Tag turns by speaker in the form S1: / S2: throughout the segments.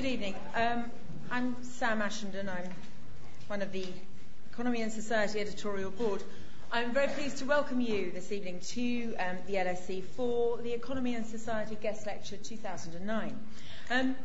S1: Good evening. Um, I'm Sam Ashenden. I'm one of the Economy and Society editorial board. I'm very pleased to welcome you this evening to um, the LSE for the Economy and Society Guest Lecture 2009. Um,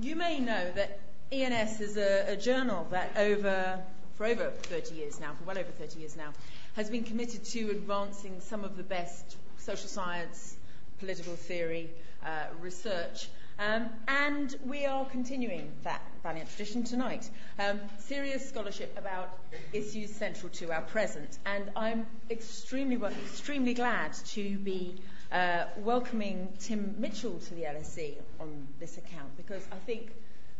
S1: you may know that ENS is a, a journal that over for over 30 years now, for well over 30 years now, has been committed to advancing some of the best social science, political theory, uh, research. Um, and we are continuing that valiant tradition tonight. Um, serious scholarship about issues central to our present. And I'm extremely, extremely glad to be uh, welcoming Tim Mitchell to the LSE on this account because I think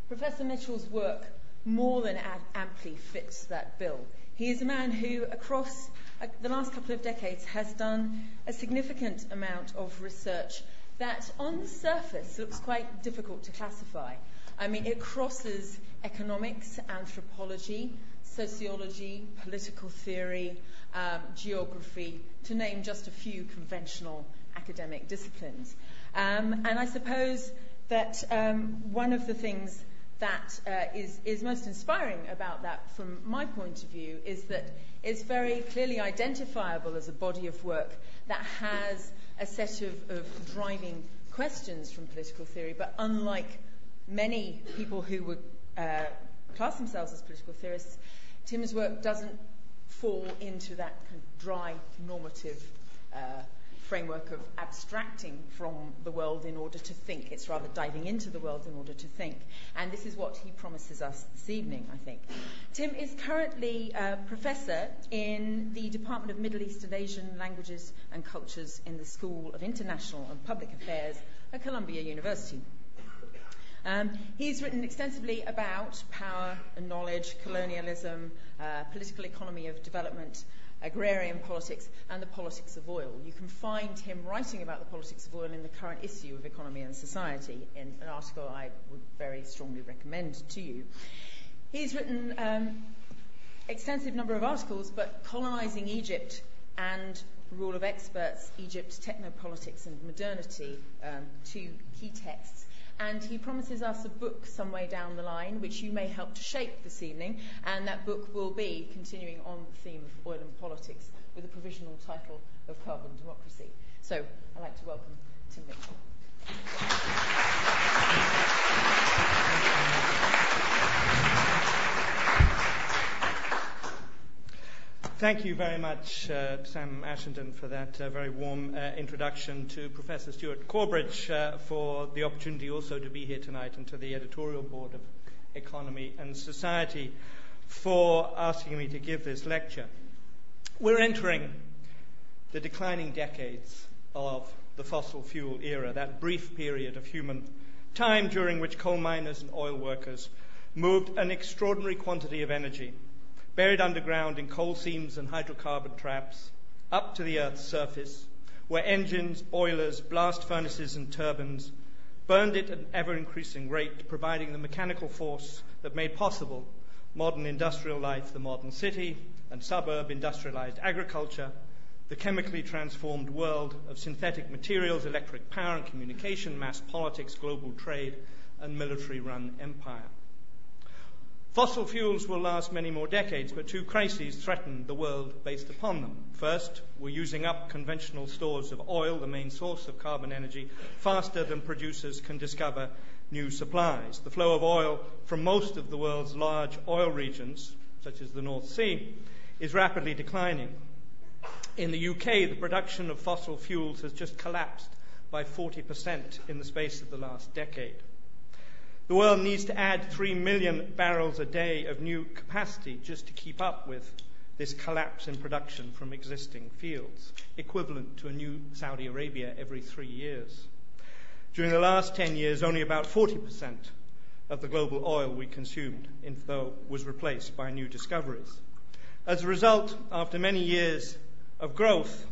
S1: Professor Mitchell's work more than amply fits that bill. He is a man who, across uh, the last couple of decades, has done a significant amount of research that, on the surface, looks quite difficult to classify. I mean, it crosses economics, anthropology, sociology, political theory, um, geography, to name just a few conventional academic disciplines. Um, and I suppose that um, one of the things that uh, is, is most inspiring about that, from my point of view, is that it's very clearly identifiable as a body of work that has a set of, of driving questions from political theory, but unlike many people who would uh, class themselves as political theorists, Tim's work doesn't fall into that kind of dry normative uh, framework of abstracting from the world in order to think. It's rather diving into the world in order to think. And this is what he promises us this evening, I think. Tim is currently a professor in the Department of Middle East and Asian Languages and Cultures in the School of International and Public Affairs at Columbia University. Um, he's written extensively about power and knowledge, colonialism, uh, political economy of development, agrarian politics, and the politics of oil. You can find him writing about the politics of oil in the current issue of Economy and Society, in an article I would very strongly recommend to you. He's written um, extensive number of articles, but colonizing Egypt and rule of experts, Egypt, technopolitics and modernity, um, two key texts and he promises us a book some way down the line, which you may help to shape this evening, and that book will be continuing on the theme of oil and politics with a provisional title of Carbon Democracy. So I'd like to welcome Tim Mitchell.
S2: Thank you very much, uh, Sam Ashenden, for that uh, very warm uh, introduction to Professor Stuart Corbridge uh, for the opportunity also to be here tonight and to the editorial board of Economy and Society for asking me to give this lecture. We're entering the declining decades of the fossil fuel era, that brief period of human time during which coal miners and oil workers moved an extraordinary quantity of energy buried underground in coal seams and hydrocarbon traps, up to the Earth's surface, where engines, boilers, blast furnaces, and turbines burned it at an ever increasing rate, providing the mechanical force that made possible modern industrial life, the modern city and suburb industrialized agriculture, the chemically transformed world of synthetic materials, electric power and communication, mass politics, global trade, and military run empire. Fossil fuels will last many more decades, but two crises threaten the world based upon them. First, we're using up conventional stores of oil, the main source of carbon energy, faster than producers can discover new supplies. The flow of oil from most of the world's large oil regions, such as the North Sea, is rapidly declining. In the UK, the production of fossil fuels has just collapsed by 40% in the space of the last decade. The world needs to add 3 million barrels a day of new capacity just to keep up with this collapse in production from existing fields, equivalent to a new Saudi Arabia every three years. During the last 10 years, only about 40% of the global oil we consumed, though, was replaced by new discoveries. As a result, after many years of growth,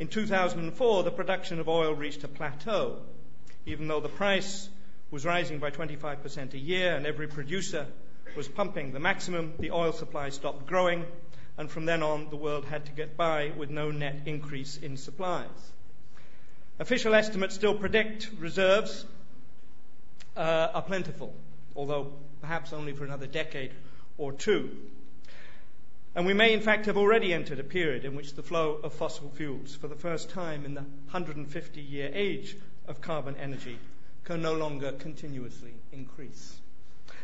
S2: in 2004 the production of oil reached a plateau, even though the price was rising by 25% a year, and every producer was pumping the maximum, the oil supply stopped growing, and from then on, the world had to get by with no net increase in supplies. Official estimates still predict reserves uh, are plentiful, although perhaps only for another decade or two. And we may, in fact, have already entered a period in which the flow of fossil fuels, for the first time in the 150 year age of carbon energy, can no longer continuously increase.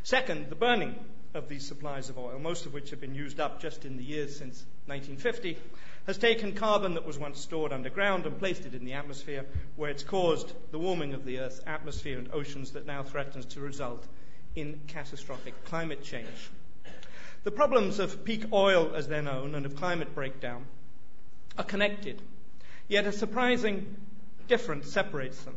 S2: Second, the burning of these supplies of oil, most of which have been used up just in the years since 1950, has taken carbon that was once stored underground and placed it in the atmosphere, where it's caused the warming of the Earth's atmosphere and oceans that now threatens to result in catastrophic climate change. The problems of peak oil, as they're known, and of climate breakdown are connected, yet a surprising difference separates them.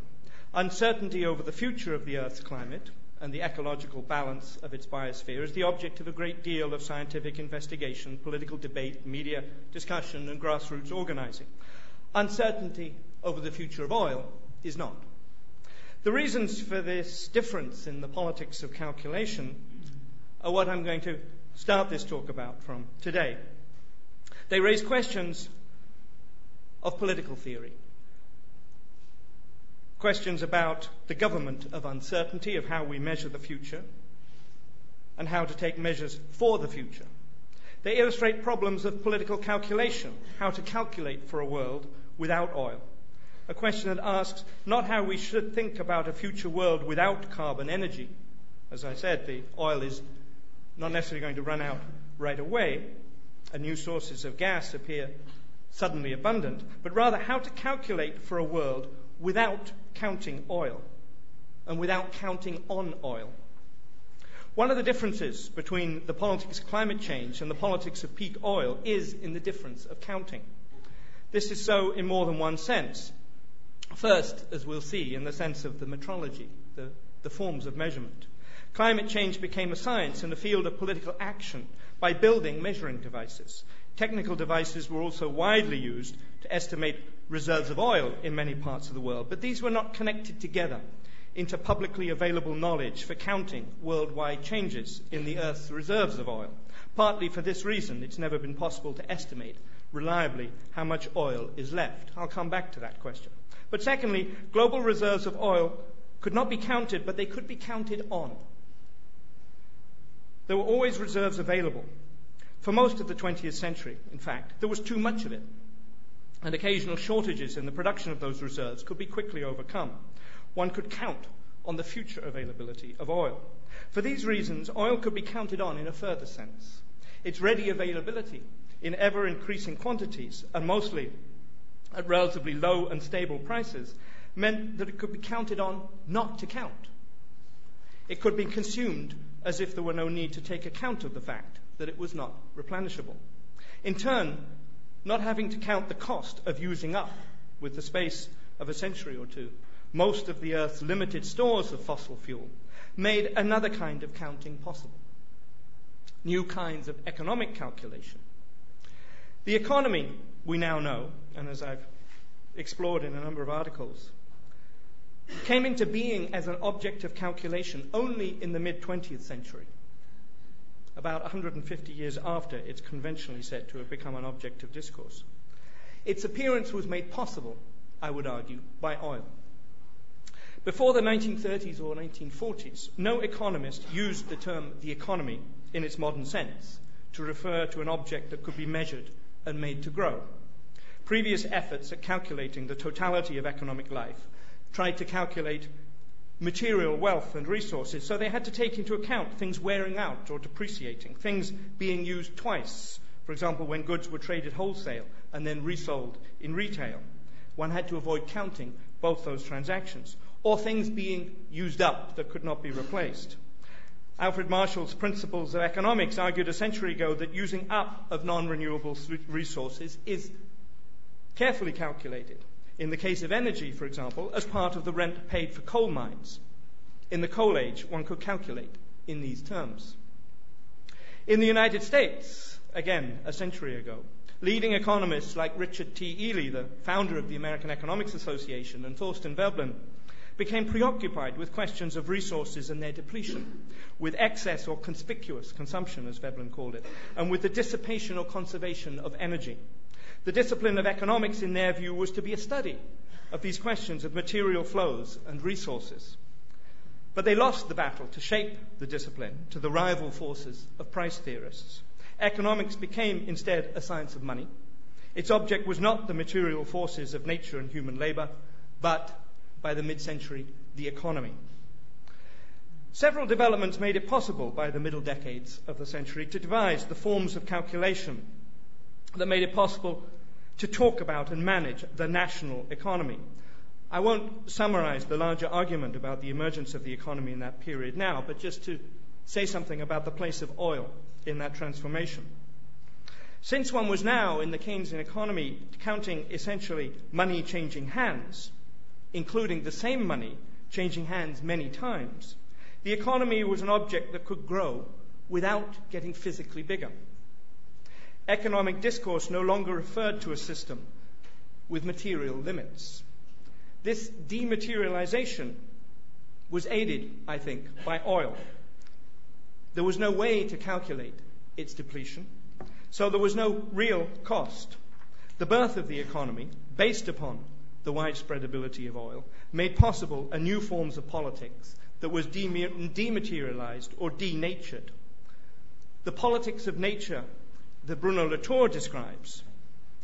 S2: Uncertainty over the future of the Earth's climate and the ecological balance of its biosphere is the object of a great deal of scientific investigation, political debate, media discussion, and grassroots organizing. Uncertainty over the future of oil is not. The reasons for this difference in the politics of calculation are what I'm going to start this talk about from today. They raise questions of political theory, questions about the government of uncertainty, of how we measure the future, and how to take measures for the future. They illustrate problems of political calculation, how to calculate for a world without oil. A question that asks not how we should think about a future world without carbon energy. As I said, the oil is not necessarily going to run out right away, and new sources of gas appear suddenly abundant, but rather how to calculate for a world without counting oil and without counting on oil. One of the differences between the politics of climate change and the politics of peak oil is in the difference of counting. This is so in more than one sense. First, as we'll see, in the sense of the metrology, the, the forms of measurement. Climate change became a science and a field of political action by building measuring devices. Technical devices were also widely used to estimate reserves of oil in many parts of the world, but these were not connected together into publicly available knowledge for counting worldwide changes in the Earth's reserves of oil. Partly for this reason, it's never been possible to estimate reliably how much oil is left. I'll come back to that question. But secondly, global reserves of oil could not be counted, but they could be counted on. There were always reserves available. For most of the 20th century, in fact, there was too much of it and occasional shortages in the production of those reserves could be quickly overcome. One could count on the future availability of oil. For these reasons, oil could be counted on in a further sense. Its ready availability in ever increasing quantities and mostly at relatively low and stable prices meant that it could be counted on not to count. It could be consumed as if there were no need to take account of the fact that it was not replenishable. In turn, not having to count the cost of using up, with the space of a century or two, most of the Earth's limited stores of fossil fuel, made another kind of counting possible. New kinds of economic calculation. The economy, we now know, and as I've explored in a number of articles, came into being as an object of calculation only in the mid 20th century about 150 years after it's conventionally said to have become an object of discourse. Its appearance was made possible, I would argue, by oil. Before the 1930s or 1940s, no economist used the term the economy in its modern sense to refer to an object that could be measured and made to grow. Previous efforts at calculating the totality of economic life tried to calculate material wealth and resources, so they had to take into account things wearing out or depreciating, things being used twice. For example, when goods were traded wholesale and then resold in retail, one had to avoid counting both those transactions, or things being used up that could not be replaced. Alfred Marshall's Principles of Economics argued a century ago that using up of non renewable resources is carefully calculated in the case of energy, for example, as part of the rent paid for coal mines. In the coal age, one could calculate in these terms. In the United States, again, a century ago, leading economists like Richard T. Ely, the founder of the American Economics Association, and Thorstein Veblen became preoccupied with questions of resources and their depletion, with excess or conspicuous consumption, as Veblen called it, and with the dissipation or conservation of energy. The discipline of economics, in their view, was to be a study of these questions of material flows and resources. But they lost the battle to shape the discipline to the rival forces of price theorists. Economics became instead a science of money. Its object was not the material forces of nature and human labor, but, by the mid century, the economy. Several developments made it possible by the middle decades of the century to devise the forms of calculation that made it possible to talk about and manage the national economy. I won't summarize the larger argument about the emergence of the economy in that period now, but just to say something about the place of oil in that transformation. Since one was now in the Keynesian economy counting essentially money changing hands, including the same money changing hands many times, the economy was an object that could grow without getting physically bigger. Economic discourse no longer referred to a system with material limits. This dematerialization was aided, I think, by oil. There was no way to calculate its depletion, so there was no real cost. The birth of the economy, based upon the widespread ability of oil, made possible a new forms of politics that was dematerialized or denatured. The politics of nature that Bruno Latour describes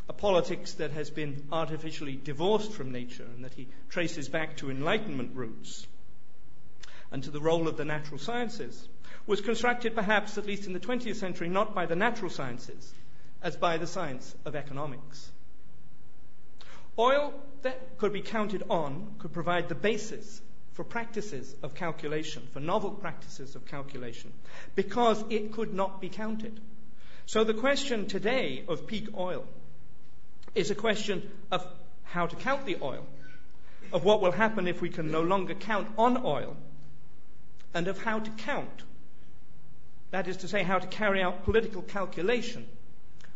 S2: a politics that has been artificially divorced from nature and that he traces back to Enlightenment roots and to the role of the natural sciences, was constructed perhaps, at least in the 20th century, not by the natural sciences, as by the science of economics. Oil that could be counted on could provide the basis for practices of calculation, for novel practices of calculation, because it could not be counted. So the question today of peak oil is a question of how to count the oil, of what will happen if we can no longer count on oil, and of how to count. That is to say, how to carry out political calculation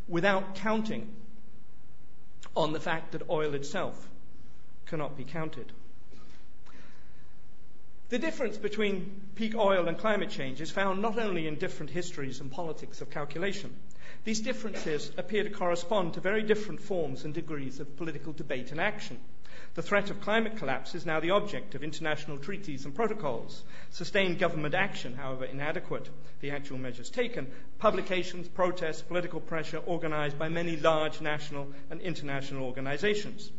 S2: without counting on the fact that oil itself cannot be counted. The difference between peak oil and climate change is found not only in different histories and politics of calculation, these differences appear to correspond to very different forms and degrees of political debate and action. The threat of climate collapse is now the object of international treaties and protocols. Sustained government action, however inadequate the actual measures taken, publications, protests, political pressure organized by many large national and international organizations.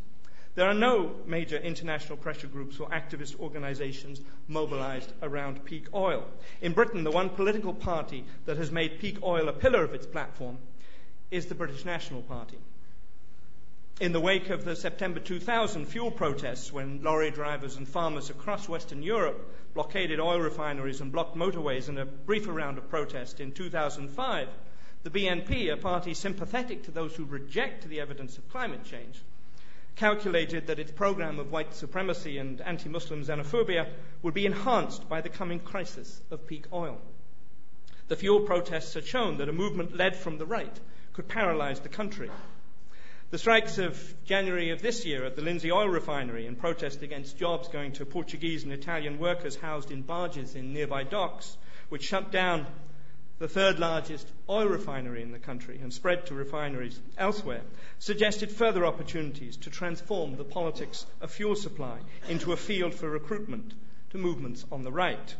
S2: There are no major international pressure groups or activist organizations mobilized around peak oil. In Britain, the one political party that has made peak oil a pillar of its platform is the British National Party. In the wake of the September 2000 fuel protests, when lorry drivers and farmers across Western Europe blockaded oil refineries and blocked motorways in a briefer round of protest in 2005, the BNP, a party sympathetic to those who reject the evidence of climate change, calculated that its program of white supremacy and anti Muslim xenophobia would be enhanced by the coming crisis of peak oil. The fuel protests had shown that a movement led from the right could paralyze the country. The strikes of January of this year at the Lindsey oil refinery in protest against jobs going to Portuguese and Italian workers housed in barges in nearby docks, which shut down the third largest oil refinery in the country and spread to refineries elsewhere, suggested further opportunities to transform the politics of fuel supply into a field for recruitment to movements on the right.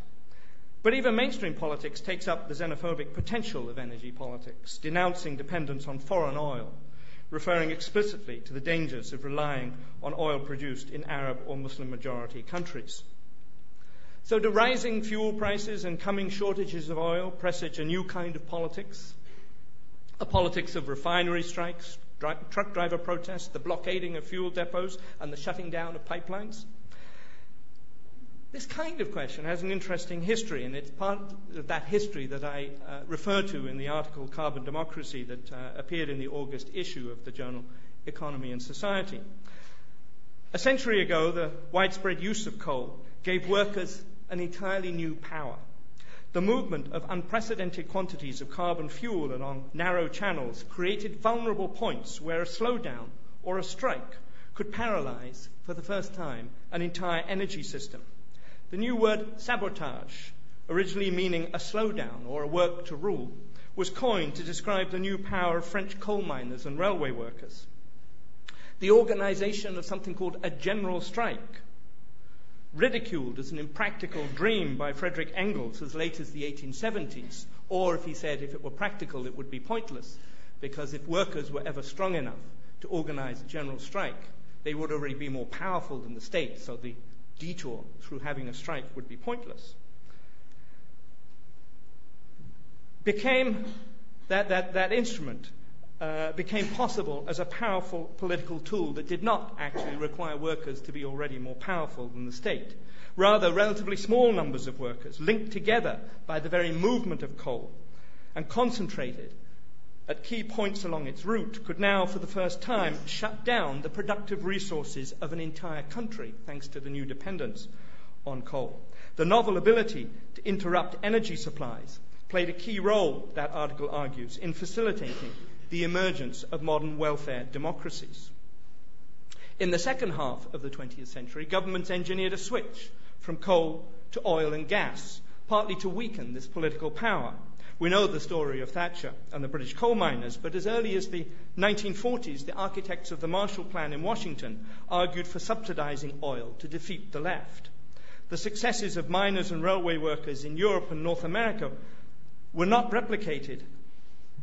S2: But even mainstream politics takes up the xenophobic potential of energy politics, denouncing dependence on foreign oil, referring explicitly to the dangers of relying on oil produced in Arab or Muslim majority countries. So, do rising fuel prices and coming shortages of oil presage a new kind of politics? A politics of refinery strikes, dri- truck driver protests, the blockading of fuel depots, and the shutting down of pipelines? This kind of question has an interesting history, and it's part of that history that I uh, refer to in the article Carbon Democracy that uh, appeared in the August issue of the journal Economy and Society. A century ago, the widespread use of coal gave workers an entirely new power. The movement of unprecedented quantities of carbon fuel along narrow channels created vulnerable points where a slowdown or a strike could paralyze, for the first time, an entire energy system. The new word sabotage, originally meaning a slowdown or a work to rule, was coined to describe the new power of French coal miners and railway workers. The organization of something called a general strike ridiculed as an impractical dream by Frederick Engels as late as the 1870s, or if he said if it were practical, it would be pointless, because if workers were ever strong enough to organize a general strike, they would already be more powerful than the state, so the detour through having a strike would be pointless. Became that, that, that instrument uh, became possible as a powerful political tool that did not actually require workers to be already more powerful than the state. Rather, relatively small numbers of workers, linked together by the very movement of coal and concentrated at key points along its route, could now, for the first time, shut down the productive resources of an entire country, thanks to the new dependence on coal. The novel ability to interrupt energy supplies played a key role, that article argues, in facilitating the emergence of modern welfare democracies. In the second half of the 20th century, governments engineered a switch from coal to oil and gas, partly to weaken this political power. We know the story of Thatcher and the British coal miners, but as early as the 1940s, the architects of the Marshall Plan in Washington argued for subsidizing oil to defeat the left. The successes of miners and railway workers in Europe and North America were not replicated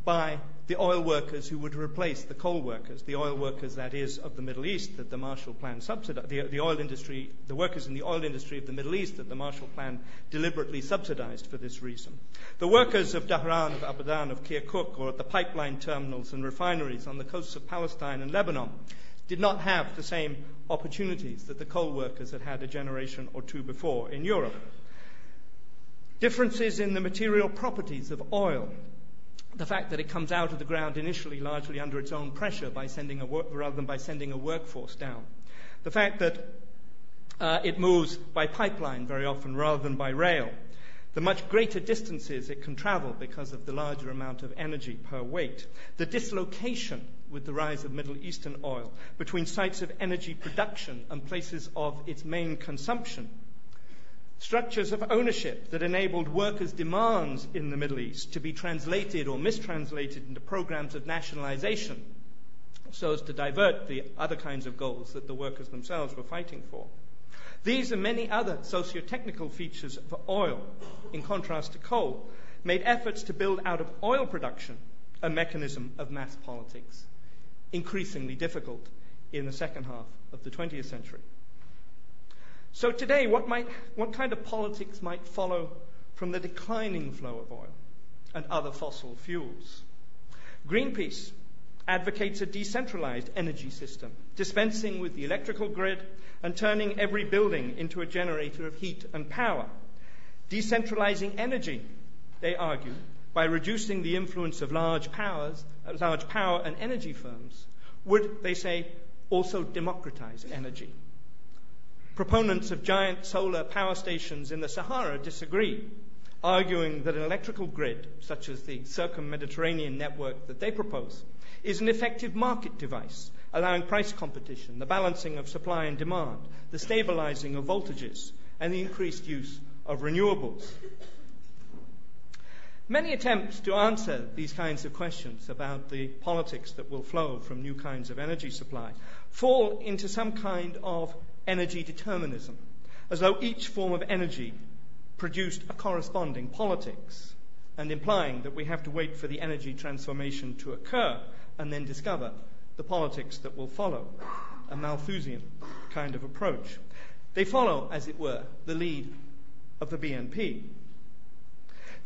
S2: by the oil workers who would replace the coal workers, the oil workers, that is, of the Middle East that the Marshall Plan subsidized, the, the oil industry, the workers in the oil industry of the Middle East that the Marshall Plan deliberately subsidized for this reason. The workers of Dhahran, of Abadan, of Kirkuk, or at the pipeline terminals and refineries on the coasts of Palestine and Lebanon did not have the same opportunities that the coal workers had had a generation or two before in Europe. Differences in the material properties of oil the fact that it comes out of the ground initially largely under its own pressure by sending a work, rather than by sending a workforce down. The fact that uh, it moves by pipeline very often rather than by rail. The much greater distances it can travel because of the larger amount of energy per weight. The dislocation with the rise of Middle Eastern oil between sites of energy production and places of its main consumption structures of ownership that enabled workers' demands in the Middle East to be translated or mistranslated into programs of nationalization so as to divert the other kinds of goals that the workers themselves were fighting for. These and many other socio-technical features of oil, in contrast to coal, made efforts to build out of oil production a mechanism of mass politics, increasingly difficult in the second half of the 20th century. So today, what, might, what kind of politics might follow from the declining flow of oil and other fossil fuels? Greenpeace advocates a decentralized energy system, dispensing with the electrical grid and turning every building into a generator of heat and power. Decentralizing energy, they argue, by reducing the influence of large powers, large power and energy firms, would, they say, also democratize energy. Proponents of giant solar power stations in the Sahara disagree, arguing that an electrical grid, such as the circum-Mediterranean network that they propose, is an effective market device, allowing price competition, the balancing of supply and demand, the stabilizing of voltages, and the increased use of renewables. Many attempts to answer these kinds of questions about the politics that will flow from new kinds of energy supply fall into some kind of energy determinism, as though each form of energy produced a corresponding politics, and implying that we have to wait for the energy transformation to occur and then discover the politics that will follow, a Malthusian kind of approach. They follow, as it were, the lead of the BNP.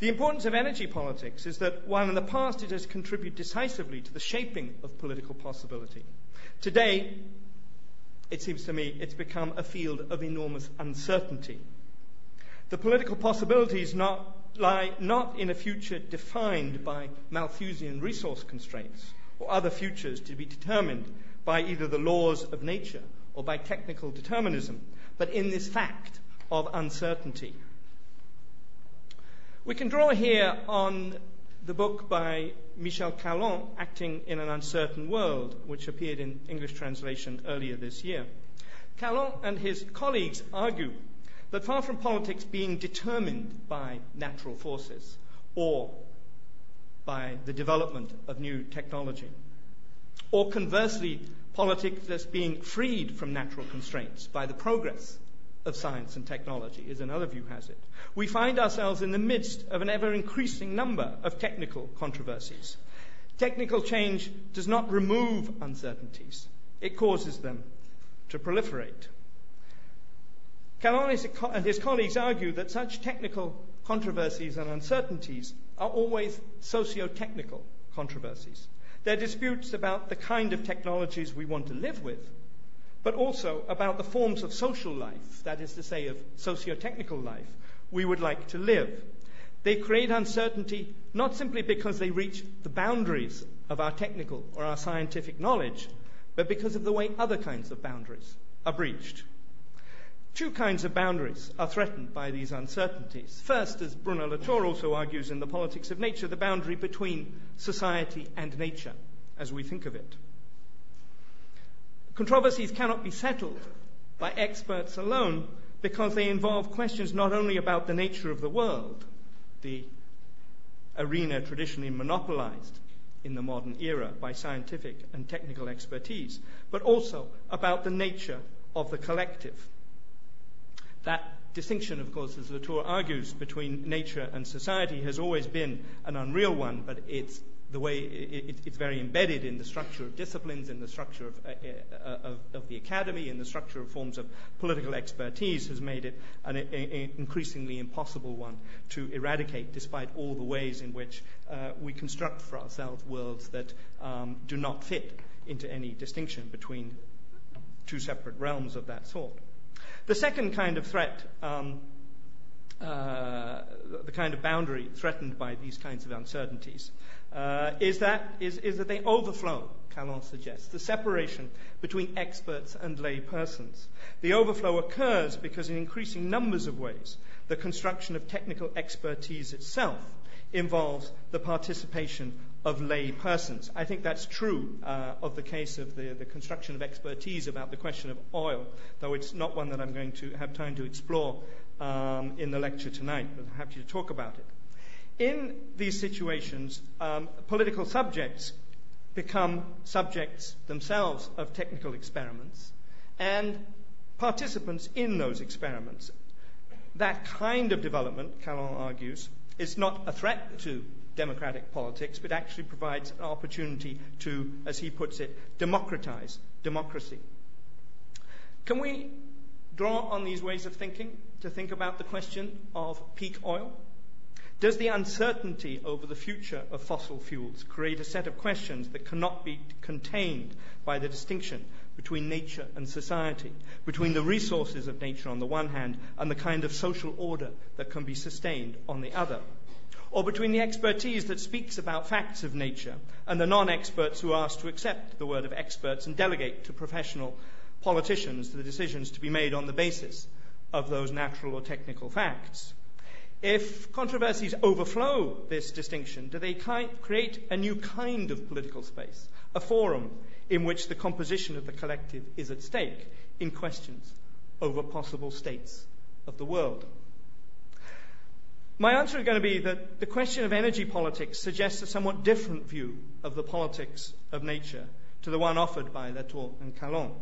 S2: The importance of energy politics is that while in the past it has contributed decisively to the shaping of political possibility, today it seems to me, it's become a field of enormous uncertainty. The political possibilities not, lie not in a future defined by Malthusian resource constraints or other futures to be determined by either the laws of nature or by technical determinism, but in this fact of uncertainty. We can draw here on the book by Michel Callon, Acting in an Uncertain World, which appeared in English translation earlier this year. Callon and his colleagues argue that far from politics being determined by natural forces or by the development of new technology, or conversely, politics as being freed from natural constraints by the progress of science and technology, as another view has it. We find ourselves in the midst of an ever increasing number of technical controversies. Technical change does not remove uncertainties, it causes them to proliferate. Callon and his colleagues argue that such technical controversies and uncertainties are always socio technical controversies. They're disputes about the kind of technologies we want to live with, but also about the forms of social life, that is to say, of socio technical life, we would like to live. They create uncertainty not simply because they reach the boundaries of our technical or our scientific knowledge, but because of the way other kinds of boundaries are breached. Two kinds of boundaries are threatened by these uncertainties. First, as Bruno Latour also argues in The Politics of Nature, the boundary between society and nature, as we think of it. Controversies cannot be settled by experts alone because they involve questions not only about the nature of the world, the arena traditionally monopolized in the modern era by scientific and technical expertise, but also about the nature of the collective. That distinction, of course, as Latour argues, between nature and society has always been an unreal one, but it's the way it, it's very embedded in the structure of disciplines, in the structure of, uh, uh, of, the academy, in the structure of forms of political expertise, has made it an, increasingly impossible one to eradicate, despite all the ways in which uh, we construct for ourselves worlds that um, do not fit into any distinction between two separate realms of that sort. The second kind of threat, um, uh, kind of boundary threatened by these kinds of uncertainties, uh, is, that, is, is that they overflow, Callon suggests, the separation between experts and lay persons. The overflow occurs because, in increasing numbers of ways, the construction of technical expertise itself involves the participation of lay persons. I think that's true uh, of the case of the, the construction of expertise about the question of oil, though it's not one that I'm going to have time to explore um, in the lecture tonight, but I'm happy to talk about it. In these situations, um, political subjects become subjects themselves of technical experiments and participants in those experiments. That kind of development, Callon argues, is not a threat to democratic politics, but actually provides an opportunity to, as he puts it, democratize democracy. Can we draw on these ways of thinking to think about the question of peak oil? Does the uncertainty over the future of fossil fuels create a set of questions that cannot be contained by the distinction between nature and society, between the resources of nature on the one hand and the kind of social order that can be sustained on the other? or between the expertise that speaks about facts of nature and the non experts who are asked to accept the word of experts and delegate to professional politicians the decisions to be made on the basis of those natural or technical facts. If controversies overflow this distinction, do they create a new kind of political space, a forum in which the composition of the collective is at stake in questions over possible states of the world? My answer is going to be that the question of energy politics suggests a somewhat different view of the politics of nature to the one offered by Latour and Callon.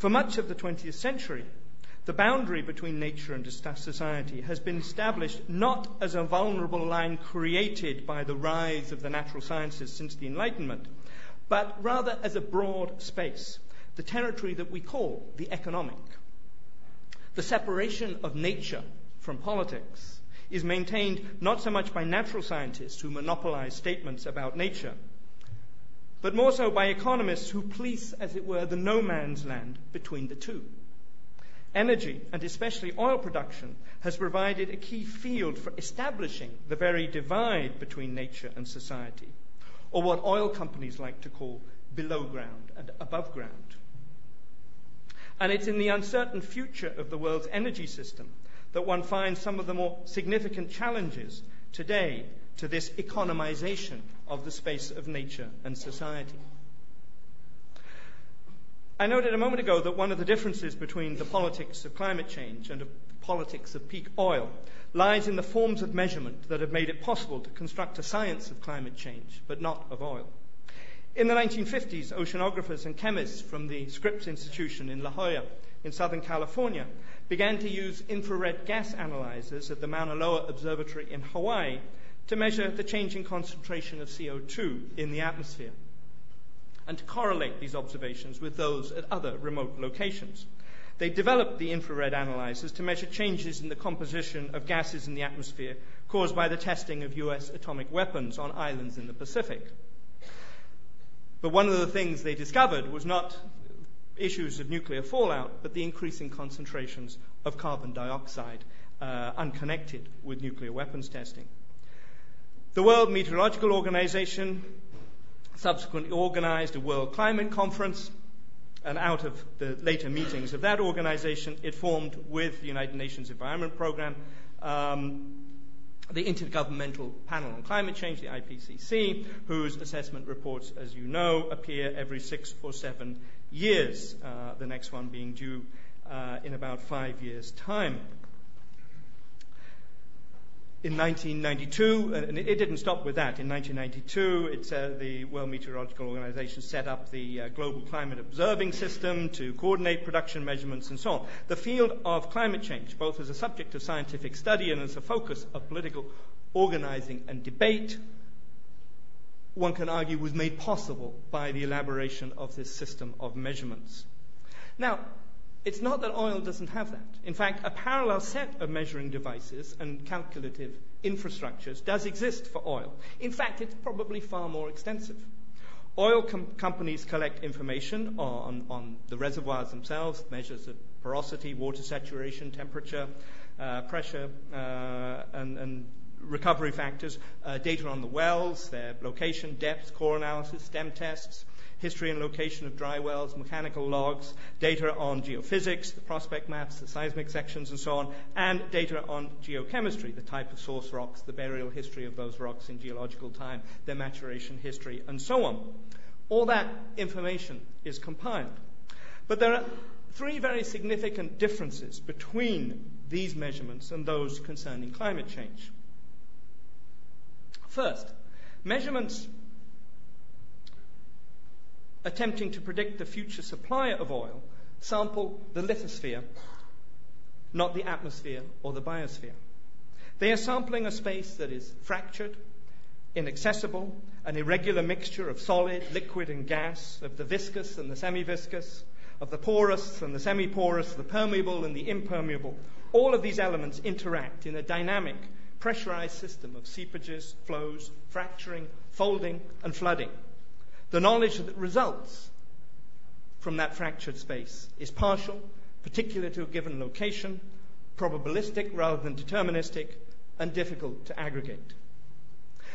S2: For much of the 20th century, the boundary between nature and society has been established not as a vulnerable line created by the rise of the natural sciences since the Enlightenment, but rather as a broad space, the territory that we call the economic. The separation of nature from politics is maintained not so much by natural scientists who monopolize statements about nature, but more so by economists who police, as it were, the no man's land between the two. Energy, and especially oil production, has provided a key field for establishing the very divide between nature and society, or what oil companies like to call below ground and above ground. And it's in the uncertain future of the world's energy system that one finds some of the more significant challenges today to this economization of the space of nature and society. I noted a moment ago that one of the differences between the politics of climate change and the politics of peak oil lies in the forms of measurement that have made it possible to construct a science of climate change, but not of oil. In the 1950s, oceanographers and chemists from the Scripps Institution in La Jolla in Southern California began to use infrared gas analyzers at the Mauna Loa Observatory in Hawaii to measure the changing concentration of CO2 in the atmosphere and to correlate these observations with those at other remote locations. They developed the infrared analyzers to measure changes in the composition of gases in the atmosphere caused by the testing of US atomic weapons on islands in the Pacific. But one of the things they discovered was not issues of nuclear fallout, but the increasing concentrations of carbon dioxide uh, unconnected with nuclear weapons testing. The World Meteorological Organization subsequently organized a World Climate Conference, and out of the later meetings of that organization, it formed with the United Nations Environment Programme um, the Intergovernmental Panel on Climate Change, the IPCC, whose assessment reports, as you know, appear every six or seven years, uh, the next one being due uh, in about five years' time. In 1992, and it didn't stop with that. In 1992, uh, the World Meteorological Organization set up the uh, Global Climate Observing System to coordinate production measurements and so on. The field of climate change, both as a subject of scientific study and as a focus of political organizing and debate, one can argue was made possible by the elaboration of this system of measurements. Now, it's not that oil doesn't have that. In fact, a parallel set of measuring devices and calculative infrastructures does exist for oil. In fact, it's probably far more extensive. Oil com- companies collect information on, on, the reservoirs themselves, measures of porosity, water saturation, temperature, uh, pressure, uh, and, and, recovery factors, uh, data on the wells, their location, depth, core analysis, stem tests, history and location of dry wells, mechanical logs, data on geophysics, the prospect maps, the seismic sections, and so on, and data on geochemistry, the type of source rocks, the burial history of those rocks in geological time, their maturation history, and so on. All that information is compiled. But there are three very significant differences between these measurements and those concerning climate change. First, measurements attempting to predict the future supply of oil sample the lithosphere, not the atmosphere or the biosphere. They are sampling a space that is fractured, inaccessible, an irregular mixture of solid, liquid, and gas, of the viscous and the semi viscous, of the porous and the semi porous, the permeable and the impermeable. All of these elements interact in a dynamic, pressurized system of seepages, flows, fracturing, folding, and flooding. The knowledge that results from that fractured space is partial, particular to a given location, probabilistic rather than deterministic, and difficult to aggregate.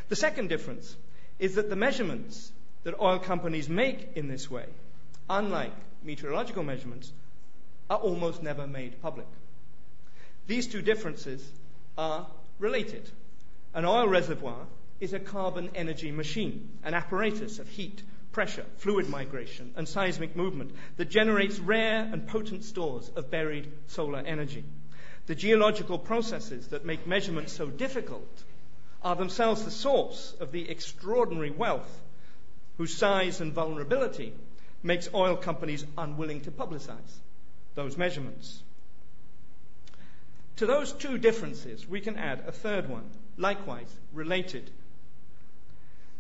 S2: The second difference is that the measurements that oil companies make in this way, unlike meteorological measurements, are almost never made public. These two differences are related. An oil reservoir is a carbon energy machine, an apparatus of heat, pressure, fluid migration, and seismic movement that generates rare and potent stores of buried solar energy. The geological processes that make measurements so difficult are themselves the source of the extraordinary wealth whose size and vulnerability makes oil companies unwilling to publicize those measurements. To those two differences, we can add a third one, likewise related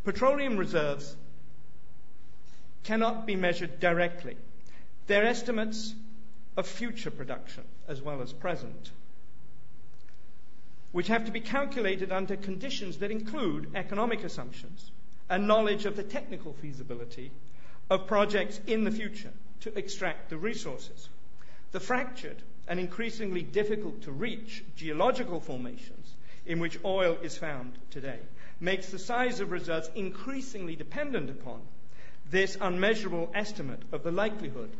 S2: Petroleum reserves cannot be measured directly. They're estimates of future production as well as present, which have to be calculated under conditions that include economic assumptions and knowledge of the technical feasibility of projects in the future to extract the resources. The fractured and increasingly difficult to reach geological formations in which oil is found today makes the size of reserves increasingly dependent upon this unmeasurable estimate of the likelihood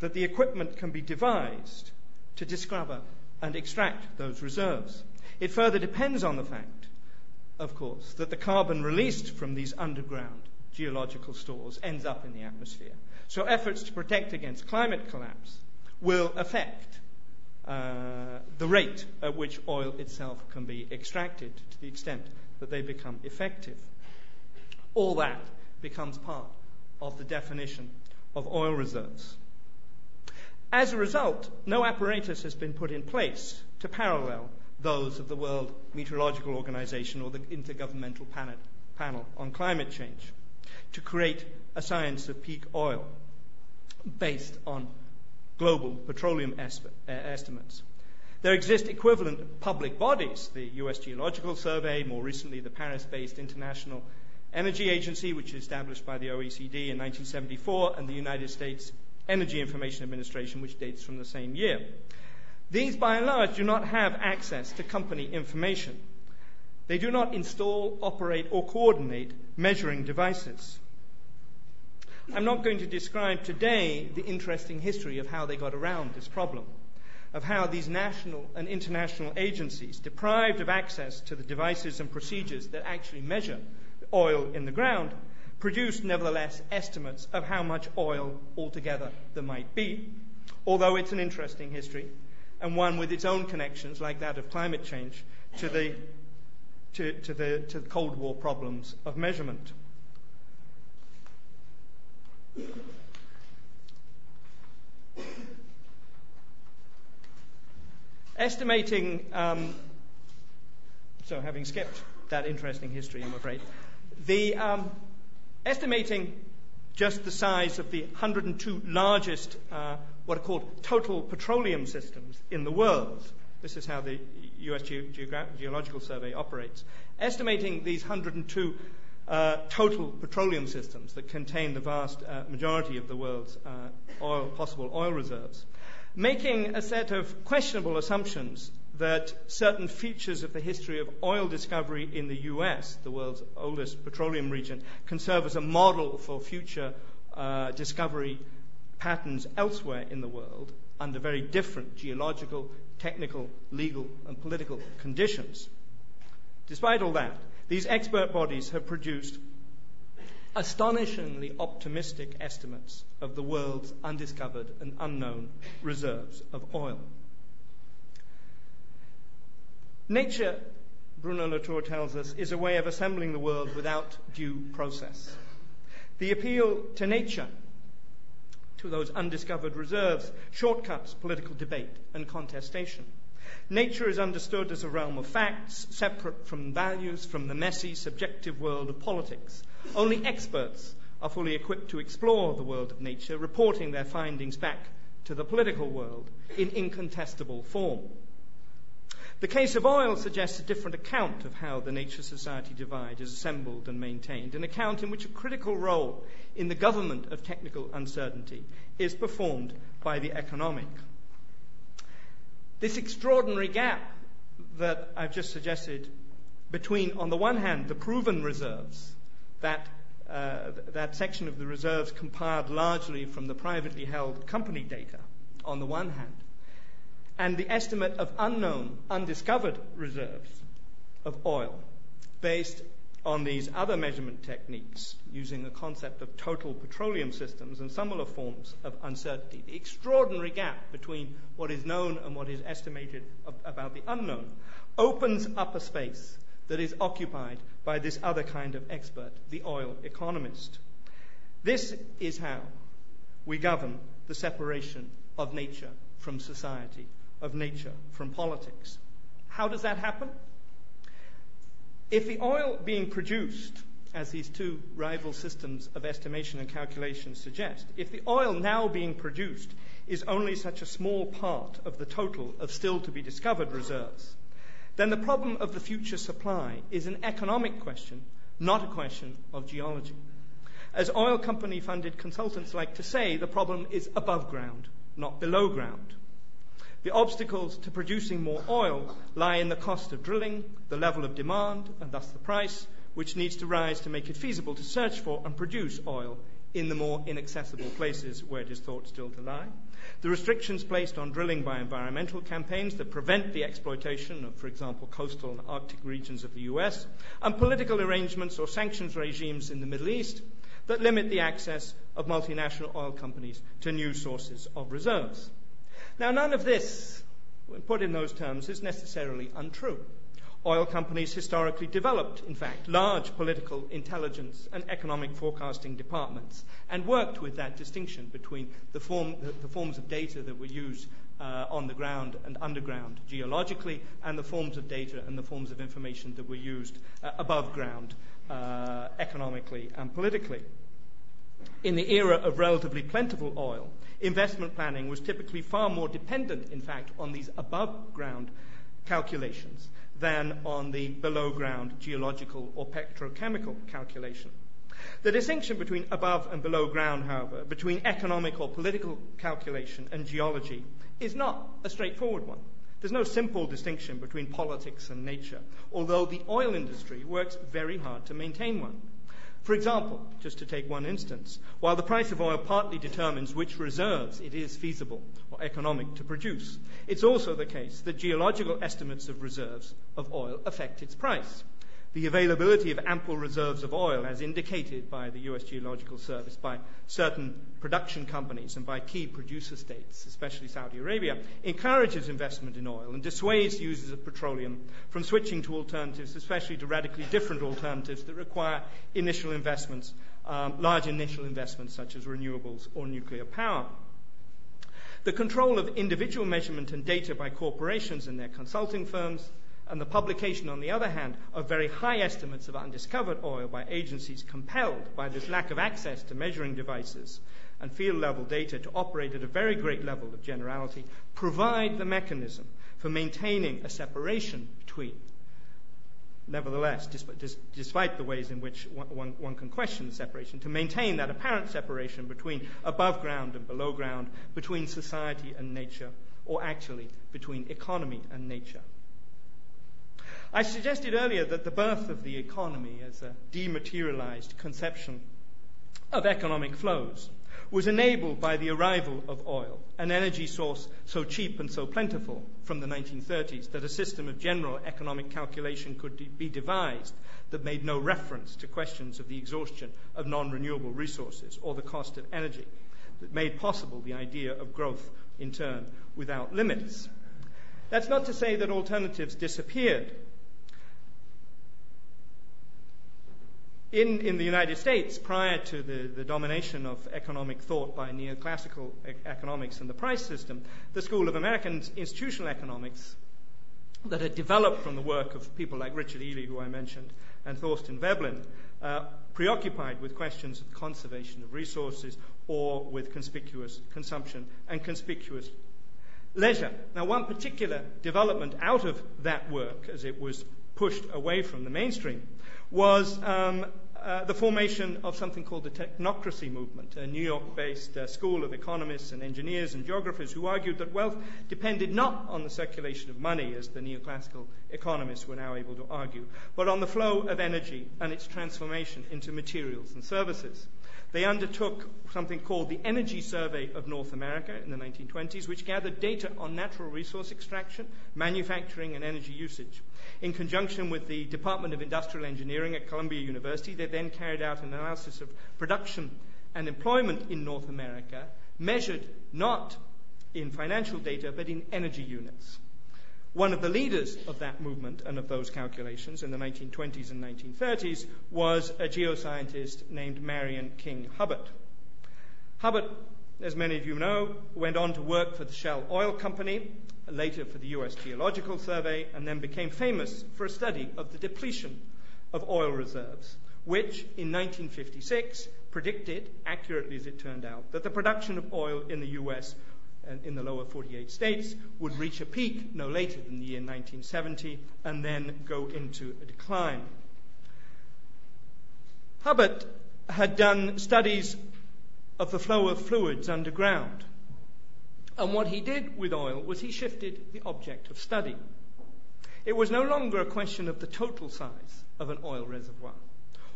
S2: that the equipment can be devised to discover and extract those reserves. It further depends on the fact, of course, that the carbon released from these underground geological stores ends up in the atmosphere. So efforts to protect against climate collapse will affect uh, the rate at which oil itself can be extracted to the extent that they become effective. All that becomes part of the definition of oil reserves. As a result, no apparatus has been put in place to parallel those of the World Meteorological Organization or the Intergovernmental Panel on Climate Change to create a science of peak oil based on global petroleum uh, estimates. There exist equivalent public bodies, the US Geological Survey, more recently the Paris based International Energy Agency, which was established by the OECD in 1974, and the United States Energy Information Administration, which dates from the same year. These, by and large, do not have access to company information. They do not install, operate, or coordinate measuring devices. I'm not going to describe today the interesting history of how they got around this problem, of how these national and international agencies, deprived of access to the devices and procedures that actually measure oil in the ground, produced nevertheless estimates of how much oil altogether there might be, although it's an interesting history and one with its own connections, like that of climate change, to the, to, to the, to the Cold War problems of measurement. Estimating, um, so having skipped that interesting history, I'm afraid, the um, estimating just the size of the 102 largest, uh, what are called total petroleum systems in the world. This is how the US Ge- Geological Survey operates. Estimating these 102 uh, total petroleum systems that contain the vast uh, majority of the world's uh, oil, possible oil reserves, making a set of questionable assumptions that certain features of the history of oil discovery in the US, the world's oldest petroleum region, can serve as a model for future uh, discovery patterns elsewhere in the world under very different geological, technical, legal, and political conditions. Despite all that, these expert bodies have produced astonishingly optimistic estimates of the world's undiscovered and unknown reserves of oil. Nature, Bruno Latour tells us, is a way of assembling the world without due process. The appeal to nature, to those undiscovered reserves, shortcuts political debate and contestation. Nature is understood as a realm of facts, separate from values, from the messy, subjective world of politics. Only experts are fully equipped to explore the world of nature, reporting their findings back to the political world in incontestable form. The case of oil suggests a different account of how the nature society divide is assembled and maintained, an account in which a critical role in the government of technical uncertainty is performed by the economic. This extraordinary gap that I've just suggested between, on the one hand, the proven reserves, that, uh, that section of the reserves compiled largely from the privately held company data, on the one hand, and the estimate of unknown, undiscovered reserves of oil based on these other measurement techniques using the concept of total petroleum systems and similar forms of uncertainty. The extraordinary gap between what is known and what is estimated about the unknown opens up a space that is occupied by this other kind of expert, the oil economist. This is how we govern the separation of nature from society of nature from politics. How does that happen? If the oil being produced, as these two rival systems of estimation and calculation suggest, if the oil now being produced is only such a small part of the total of still to be discovered reserves, then the problem of the future supply is an economic question, not a question of geology. As oil company funded consultants like to say, the problem is above ground, not below ground. The obstacles to producing more oil lie in the cost of drilling, the level of demand, and thus the price, which needs to rise to make it feasible to search for and produce oil in the more inaccessible places where it is thought still to lie. The restrictions placed on drilling by environmental campaigns that prevent the exploitation of, for example, coastal and Arctic regions of the US, and political arrangements or sanctions regimes in the Middle East that limit the access of multinational oil companies to new sources of reserves. Now, none of this, put in those terms, is necessarily untrue. Oil companies historically developed, in fact, large political intelligence and economic forecasting departments and worked with that distinction between the, form, the, the forms of data that were used uh, on the ground and underground geologically and the forms of data and the forms of information that were used uh, above ground uh, economically and politically. In the era of relatively plentiful oil, investment planning was typically far more dependent, in fact, on these above ground calculations than on the below ground geological or petrochemical calculation. The distinction between above and below ground, however, between economic or political calculation and geology, is not a straightforward one. There's no simple distinction between politics and nature, although the oil industry works very hard to maintain one. For example, just to take one instance, while the price of oil partly determines which reserves it is feasible or economic to produce, it's also the case that geological estimates of reserves of oil affect its price the availability of ample reserves of oil, as indicated by the US Geological Service, by certain production companies, and by key producer states, especially Saudi Arabia, encourages investment in oil and dissuades users of petroleum from switching to alternatives, especially to radically different alternatives that require initial investments, um, large initial investments such as renewables or nuclear power. The control of individual measurement and data by corporations and their consulting firms and the publication, on the other hand, of very high estimates of undiscovered oil by agencies compelled by this lack of access to measuring devices and field level data to operate at a very great level of generality, provide the mechanism for maintaining a separation between. Nevertheless, despite the ways in which one, can question the separation, to maintain that apparent separation between above ground and below ground, between society and nature, or actually between economy and nature. I suggested earlier that the birth of the economy as a dematerialized conception of economic flows was enabled by the arrival of oil, an energy source so cheap and so plentiful from the 1930s that a system of general economic calculation could be devised that made no reference to questions of the exhaustion of non renewable resources or the cost of energy, that made possible the idea of growth in turn without limits. That's not to say that alternatives disappeared. In, in the United States, prior to the, the domination of economic thought by neoclassical e- economics and the price system, the School of American Institutional Economics, that had developed from the work of people like Richard Ely, who I mentioned, and Thorstein Veblen, uh, preoccupied with questions of conservation of resources or with conspicuous consumption and conspicuous leisure. Now, one particular development out of that work, as it was pushed away from the mainstream, was um, uh, the formation of something called the technocracy movement, a New York based uh, school of economists and engineers and geographers who argued that wealth depended not on the circulation of money, as the neoclassical economists were now able to argue, but on the flow of energy and its transformation into materials and services. They undertook something called the Energy Survey of North America in the 1920s, which gathered data on natural resource extraction, manufacturing, and energy usage. In conjunction with the Department of Industrial Engineering at Columbia University, they then carried out an analysis of production and employment in North America, measured not in financial data but in energy units. One of the leaders of that movement and of those calculations in the 1920s and 1930s was a geoscientist named Marion King Hubbert. Hubbert, as many of you know, went on to work for the Shell Oil Company later for the US Geological Survey, and then became famous for a study of the depletion of oil reserves, which in 1956 predicted, accurately as it turned out, that the production of oil in the US and in the lower 48 states would reach a peak no later than the year 1970 and then go into a decline. Hubbert had done studies of the flow of fluids underground and what he did with oil was he shifted the object of study. It was no longer a question of the total size of an oil reservoir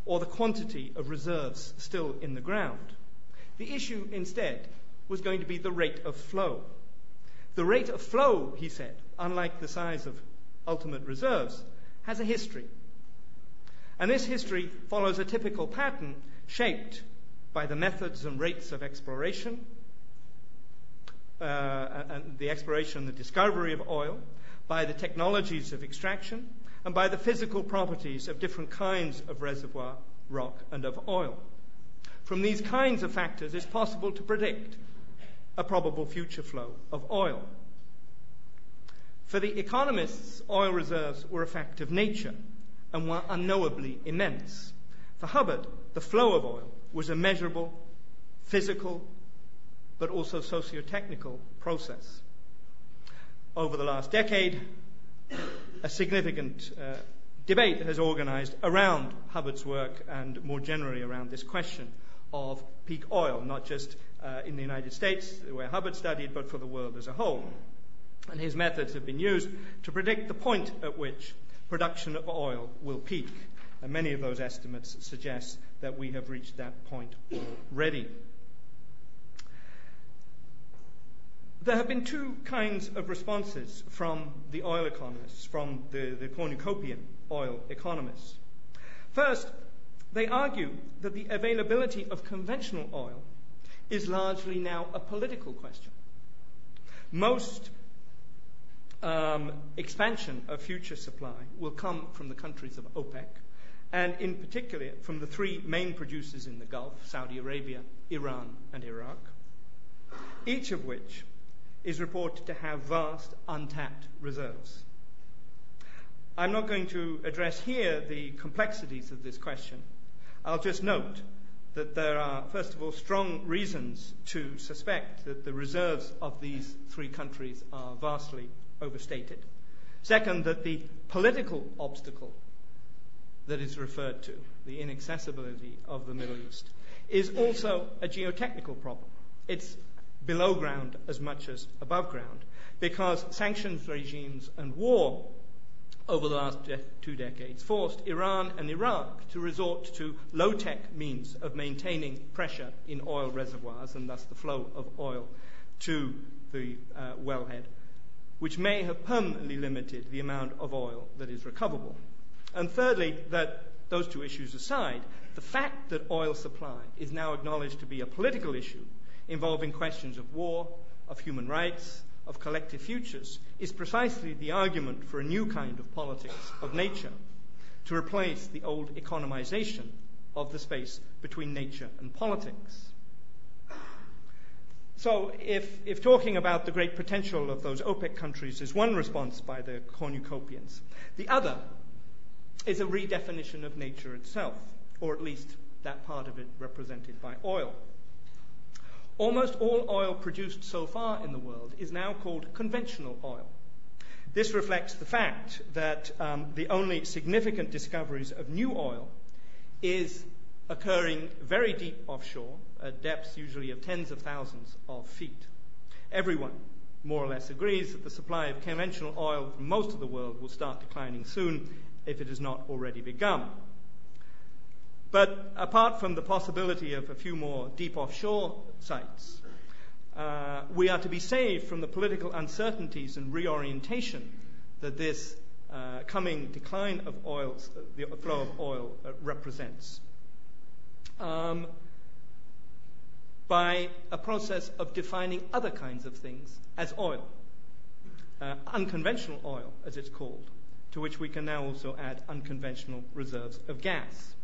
S2: or the quantity of reserves still in the ground. The issue instead was going to be the rate of flow. The rate of flow, he said, unlike the size of ultimate reserves, has a history. And this history follows a typical pattern shaped by the methods and rates of exploration, uh, and the exploration and the discovery of oil, by the technologies of extraction, and by the physical properties of different kinds of reservoir rock and of oil. From these kinds of factors, it's possible to predict a probable future flow of oil. For the economists, oil reserves were a fact of nature and were unknowably immense. For Hubbert, the flow of oil was a measurable, physical, but also socio-technical process. Over the last decade, a significant uh, debate has organized around Hubbert's work and more generally around this question of peak oil, not just uh, in the United States, where Hubbert studied, but for the world as a whole. And his methods have been used to predict the point at which production of oil will peak. And many of those estimates suggest that we have reached that point already. There have been two kinds of responses from the oil economists, from the, the cornucopian oil economists. First, they argue that the availability of conventional oil is largely now a political question. Most um, expansion of future supply will come from the countries of OPEC, and in particular from the three main producers in the Gulf Saudi Arabia, Iran, and Iraq, each of which is reported to have vast untapped reserves. I'm not going to address here the complexities of this question. I'll just note that there are, first of all, strong reasons to suspect that the reserves of these three countries are vastly overstated. Second, that the political obstacle that is referred to, the inaccessibility of the Middle East, is also a geotechnical problem. It's below ground as much as above ground because sanctions regimes and war over the last de- two decades forced Iran and Iraq to resort to low tech means of maintaining pressure in oil reservoirs and thus the flow of oil to the uh, wellhead which may have permanently limited the amount of oil that is recoverable. And thirdly, that those two issues aside, the fact that oil supply is now acknowledged to be a political issue involving questions of war, of human rights, of collective futures, is precisely the argument for a new kind of politics of nature to replace the old economization of the space between nature and politics. So, if, if talking about the great potential of those OPEC countries is one response by the cornucopians, the other is a redefinition of nature itself, or at least that part of it represented by oil. Almost all oil produced so far in the world is now called conventional oil. This reflects the fact that um, the only significant discoveries of new oil is occurring very deep offshore, at depths usually of tens of thousands of feet. Everyone more or less agrees that the supply of conventional oil from most of the world will start declining soon if it has not already begun. But apart from the possibility of a few more deep offshore sites, uh, we are to be saved from the political uncertainties and reorientation that this uh, coming decline of oil, the flow of oil, uh, represents um, by a process of defining other kinds of things as oil, uh, unconventional oil, as it's called, to which we can now also add unconventional reserves of gas.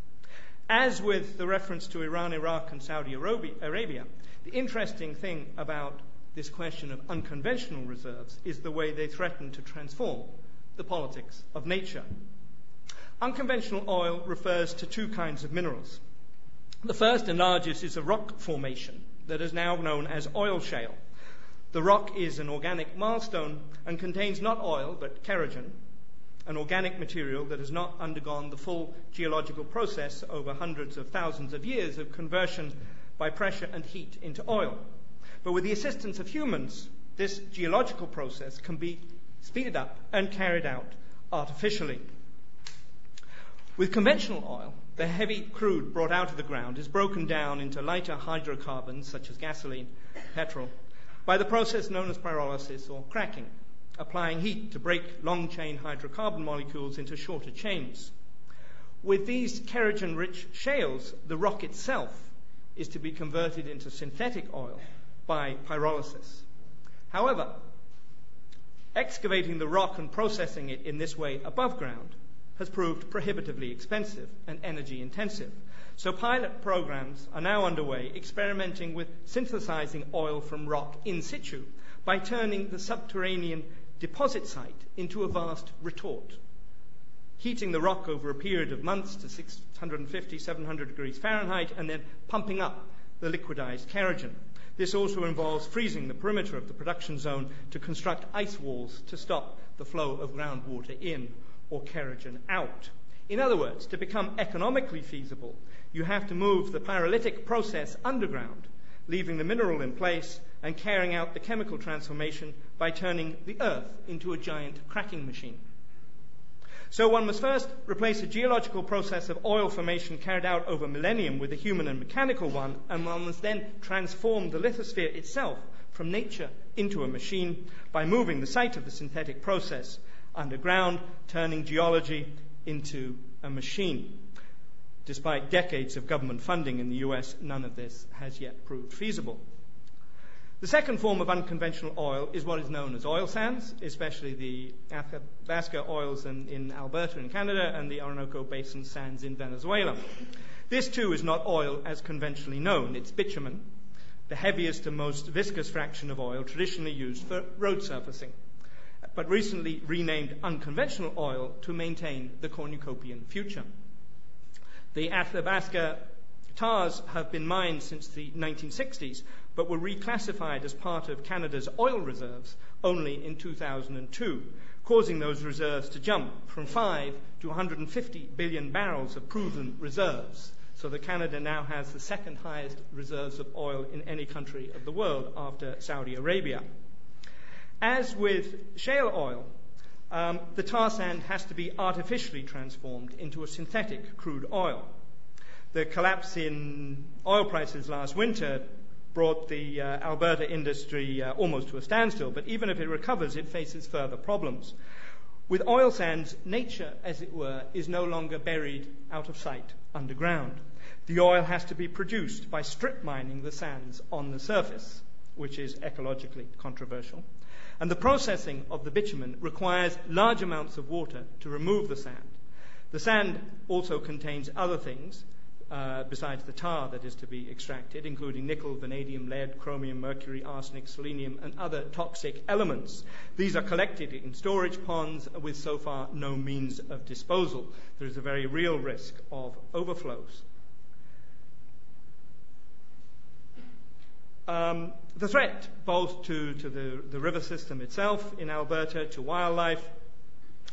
S2: As with the reference to Iran, Iraq, and Saudi Arabia, the interesting thing about this question of unconventional reserves is the way they threaten to transform the politics of nature. Unconventional oil refers to two kinds of minerals the first and largest is a rock formation that is now known as oil shale. The rock is an organic marlstone and contains not oil but kerogen, an organic material that has not undergone the full geological process over hundreds of thousands of years of conversion by pressure and heat into oil. But with the assistance of humans, this geological process can be speeded up and carried out artificially. With conventional oil, the heavy crude brought out of the ground is broken down into lighter hydrocarbons, such as gasoline, petrol, by the process known as pyrolysis or cracking, applying heat to break long chain hydrocarbon molecules into shorter chains. With these kerogen rich shales, the rock itself is to be converted into synthetic oil by pyrolysis. However, excavating the rock and processing it in this way above ground has proved prohibitively expensive and energy intensive. So pilot programs are now underway experimenting with synthesizing oil from rock in situ by turning the subterranean deposit site into a vast retort. Heating the rock over a period of months to 650, 700 degrees Fahrenheit, and then pumping up the liquidized kerogen. This also involves freezing the perimeter of the production zone to construct ice walls to stop the flow of groundwater in or kerogen out. In other words, to become economically feasible, you have to move the pyrolytic process underground, leaving the mineral in place and carrying out the chemical transformation by turning the earth into a giant cracking machine. So one must first replace a geological process of oil formation carried out over millennium with a human and mechanical one, and one must then transform the lithosphere itself from nature into a machine by moving the site of the synthetic process underground, turning geology into a machine. Despite decades of government funding in the US, none of this has yet proved feasible. The second form of unconventional oil is what is known as oil sands, especially the Athabasca oils in, in Alberta in Canada and the Orinoco Basin sands in Venezuela. This too is not oil as conventionally known. It's bitumen, the heaviest and most viscous fraction of oil traditionally used for road surfacing, but recently renamed unconventional oil to maintain the cornucopian future. The Athabasca tars have been mined since the 1960s, but were reclassified as part of Canada's oil reserves only in 2002, causing those reserves to jump from 5 to 150 billion barrels of proven reserves. So that Canada now has the second highest reserves of oil in any country of the world after Saudi Arabia. As with shale oil, um, the tar sand has to be artificially transformed into a synthetic crude oil. The collapse in oil prices last winter brought the uh, Alberta industry uh, almost to a standstill, but even if it recovers, it faces further problems. With oil sands, nature, as it were, is no longer buried out of sight underground. The oil has to be produced by strip mining the sands on the surface, which is ecologically controversial. And the processing of the bitumen requires large amounts of water to remove the sand. The sand also contains other things, uh, besides the tar that is to be extracted, including nickel, vanadium, lead, chromium, mercury, arsenic, selenium, and other toxic elements. These are collected in storage ponds with so far no means of disposal. There is a very real risk of overflows. Um, the threat both to, to the, the, river system itself in Alberta, to wildlife,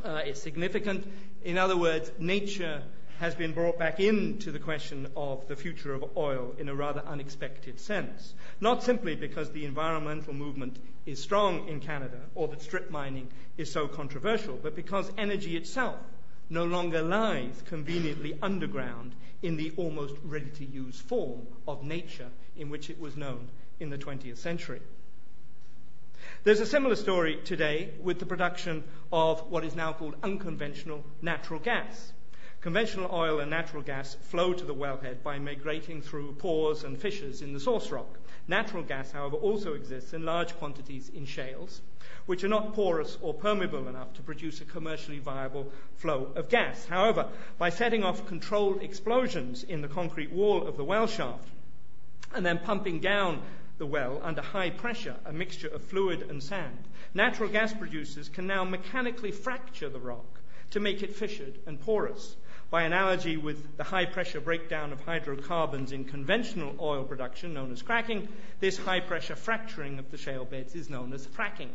S2: uh, is significant. In other words, nature has been brought back into the question of the future of oil in a rather unexpected sense. Not simply because the environmental movement is strong in Canada or that strip mining is so controversial, but because energy itself no longer lies conveniently underground in the almost ready to use form of nature in which it was known in the 20th century. There's a similar story today with the production of what is now called unconventional natural gas. Conventional oil and natural gas flow to the wellhead by migrating through pores and fissures in the source rock. Natural gas, however, also exists in large quantities in shales, which are not porous or permeable enough to produce a commercially viable flow of gas. However, by setting off controlled explosions in the concrete wall of the well shaft and then pumping down the well under high pressure, a mixture of fluid and sand, natural gas producers can now mechanically fracture the rock to make it fissured and porous. By analogy with the high pressure breakdown of hydrocarbons in conventional oil production, known as cracking, this high pressure fracturing of the shale beds is known as fracking.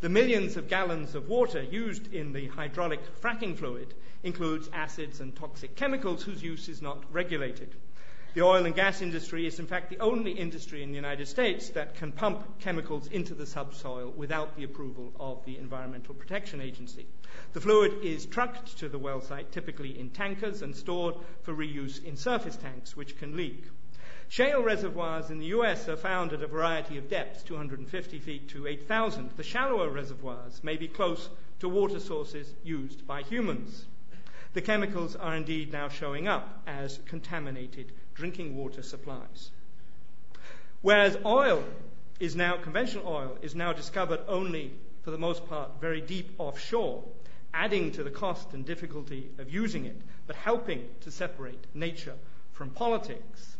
S2: The millions of gallons of water used in the hydraulic fracking fluid includes acids and toxic chemicals whose use is not regulated. The oil and gas industry is, in fact, the only industry in the United States that can pump chemicals into the subsoil without the approval of the Environmental Protection Agency. The fluid is trucked to the well site, typically in tankers, and stored for reuse in surface tanks, which can leak. Shale reservoirs in the US are found at a variety of depths, 250 feet to 8,000. The shallower reservoirs may be close to water sources used by humans. The chemicals are indeed now showing up as contaminated drinking water supplies. Whereas oil is now, conventional oil is now discovered only, for the most part, very deep offshore. adding to the cost and difficulty of using it, but helping to separate nature from politics.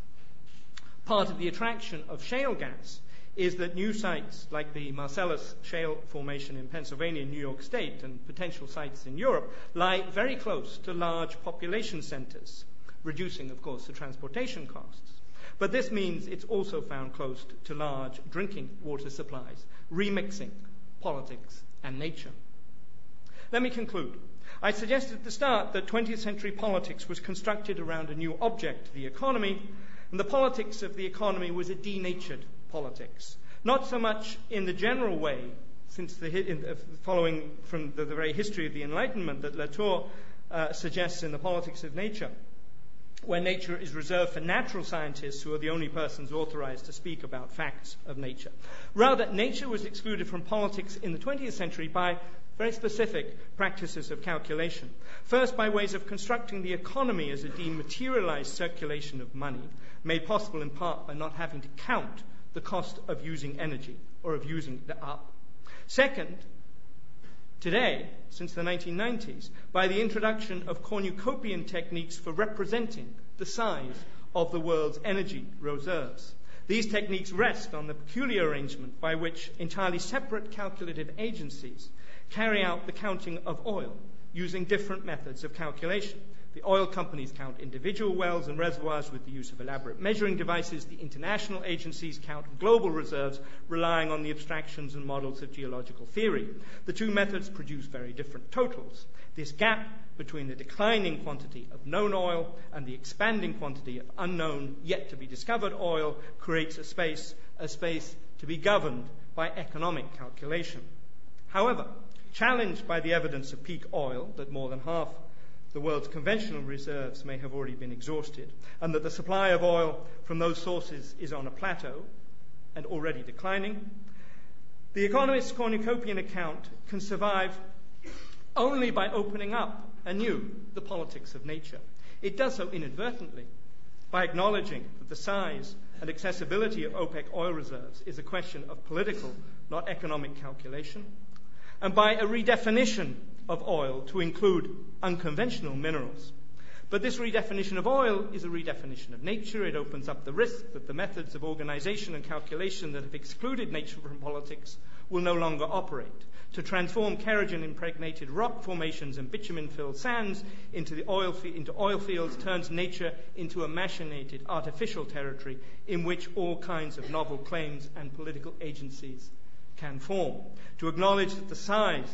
S2: Part of the attraction of shale gas is that new sites like the Marcellus Shale Formation in Pennsylvania and New York State and potential sites in Europe lie very close to large population centers, reducing, of course, the transportation costs. But this means it's also found close to large drinking water supplies, remixing politics and nature. Let me conclude. I suggested at the start that 20th century politics was constructed around a new object, the economy, and the politics of the economy was a denatured politics. Not so much in the general way, since the, in, uh, following from the, the, very history of the Enlightenment that Latour uh, suggests in the politics of nature, where nature is reserved for natural scientists who are the only persons authorized to speak about facts of nature. Rather, nature was excluded from politics in the 20th century by very specific practices of calculation. First, by ways of constructing the economy as a dematerialized circulation of money, made possible in part by not having to count the cost of using energy or of using it up. Second, today, since the 1990s, by the introduction of cornucopian techniques for representing the size of the world's energy reserves. These techniques rest on the peculiar arrangement by which entirely separate calculative agencies carry out the counting of oil using different methods of calculation. The oil companies count individual wells and reservoirs with the use of elaborate measuring devices. The international agencies count global reserves, relying on the abstractions and models of geological theory. The two methods produce very different totals. This gap between the declining quantity of known oil and the expanding quantity of unknown, yet to be discovered oil creates a space, a space to be governed by economic calculation. However, challenged by the evidence of peak oil that more than half the world's conventional reserves may have already been exhausted, and that the supply of oil from those sources is on a plateau and already declining, the economist's cornucopian account can survive only by opening up anew the politics of nature. It does so inadvertently by acknowledging that the size and accessibility of OPEC oil reserves is a question of political, not economic calculation, and by a redefinition of oil to include unconventional minerals. But this redefinition of oil is a redefinition of nature. It opens up the risk that the methods of organization and calculation that have excluded nature from politics will no longer operate. To transform kerogen impregnated rock formations and bitumen filled sands into, the oil into oil fields turns nature into a machinated artificial territory in which all kinds of novel claims and political agencies can form. To acknowledge that the size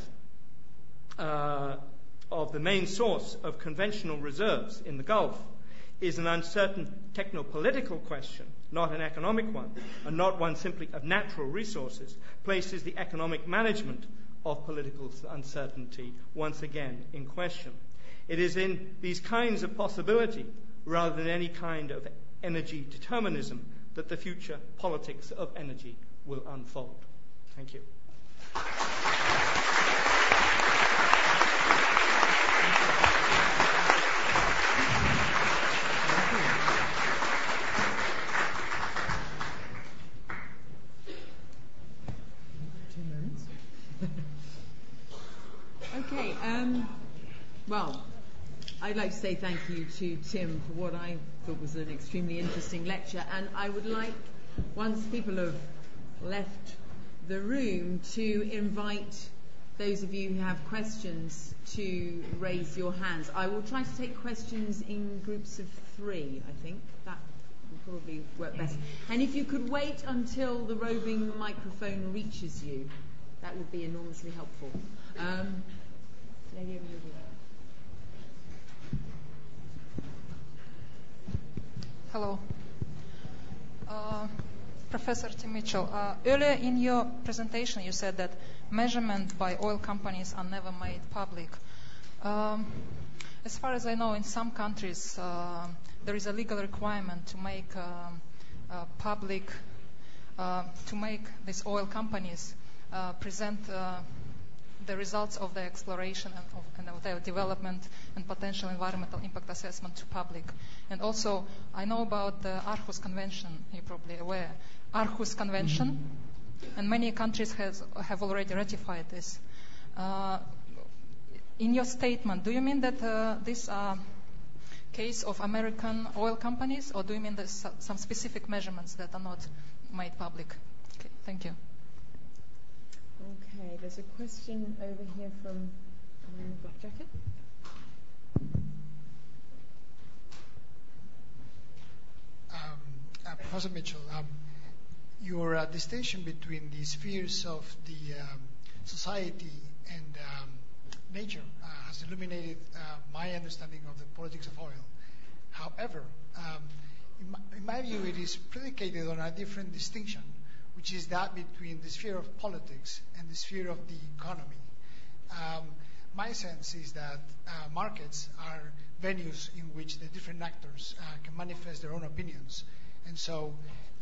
S2: uh, of the main source of conventional reserves in the Gulf is an uncertain techno-political question, not an economic one, and not one simply of natural resources, places the economic management of political uncertainty once again in question. It is in these kinds of possibility, rather than any kind of energy determinism, that the future politics of energy will unfold. Thank you.
S3: Well, I'd like to say thank you to Tim for what I thought was an extremely interesting lecture, and I would like, once people have left the room, to invite those of you who have questions to raise your hands. I will try to take questions in groups of three, I think. That would probably work best. And if you could wait until the roving microphone reaches you, that would be enormously helpful. Um, lady over here.
S4: Hello. Uh, Professor Tim Mitchell, uh, earlier in your presentation you said that measurement by oil companies are never made public. Um, as far as I know, in some countries uh, there is a legal requirement to make um, uh, public, uh, to make these oil companies uh, present the results of the exploration and of, and of their development and potential environmental impact assessment to public. And also, I know about the Aarhus Convention, you're probably aware. Aarhus Convention, mm-hmm. and many countries has, have already ratified this. Uh, in your statement, do you mean that uh, this uh, case of American oil companies, or do you mean there's some specific measurements that are not made public? Okay, thank you.
S3: Okay, there's a question over here from Black Jacket.
S5: Um, uh, Professor Mitchell, um, your uh, distinction between the spheres of the um, society and nature uh, has illuminated my understanding of the politics of oil. However, in my view, it is predicated on a different distinction, which is that between the sphere of politics and the sphere of the economy. Um, my sense is that uh, markets are venues in which the different actors uh, can manifest their own opinions. And so,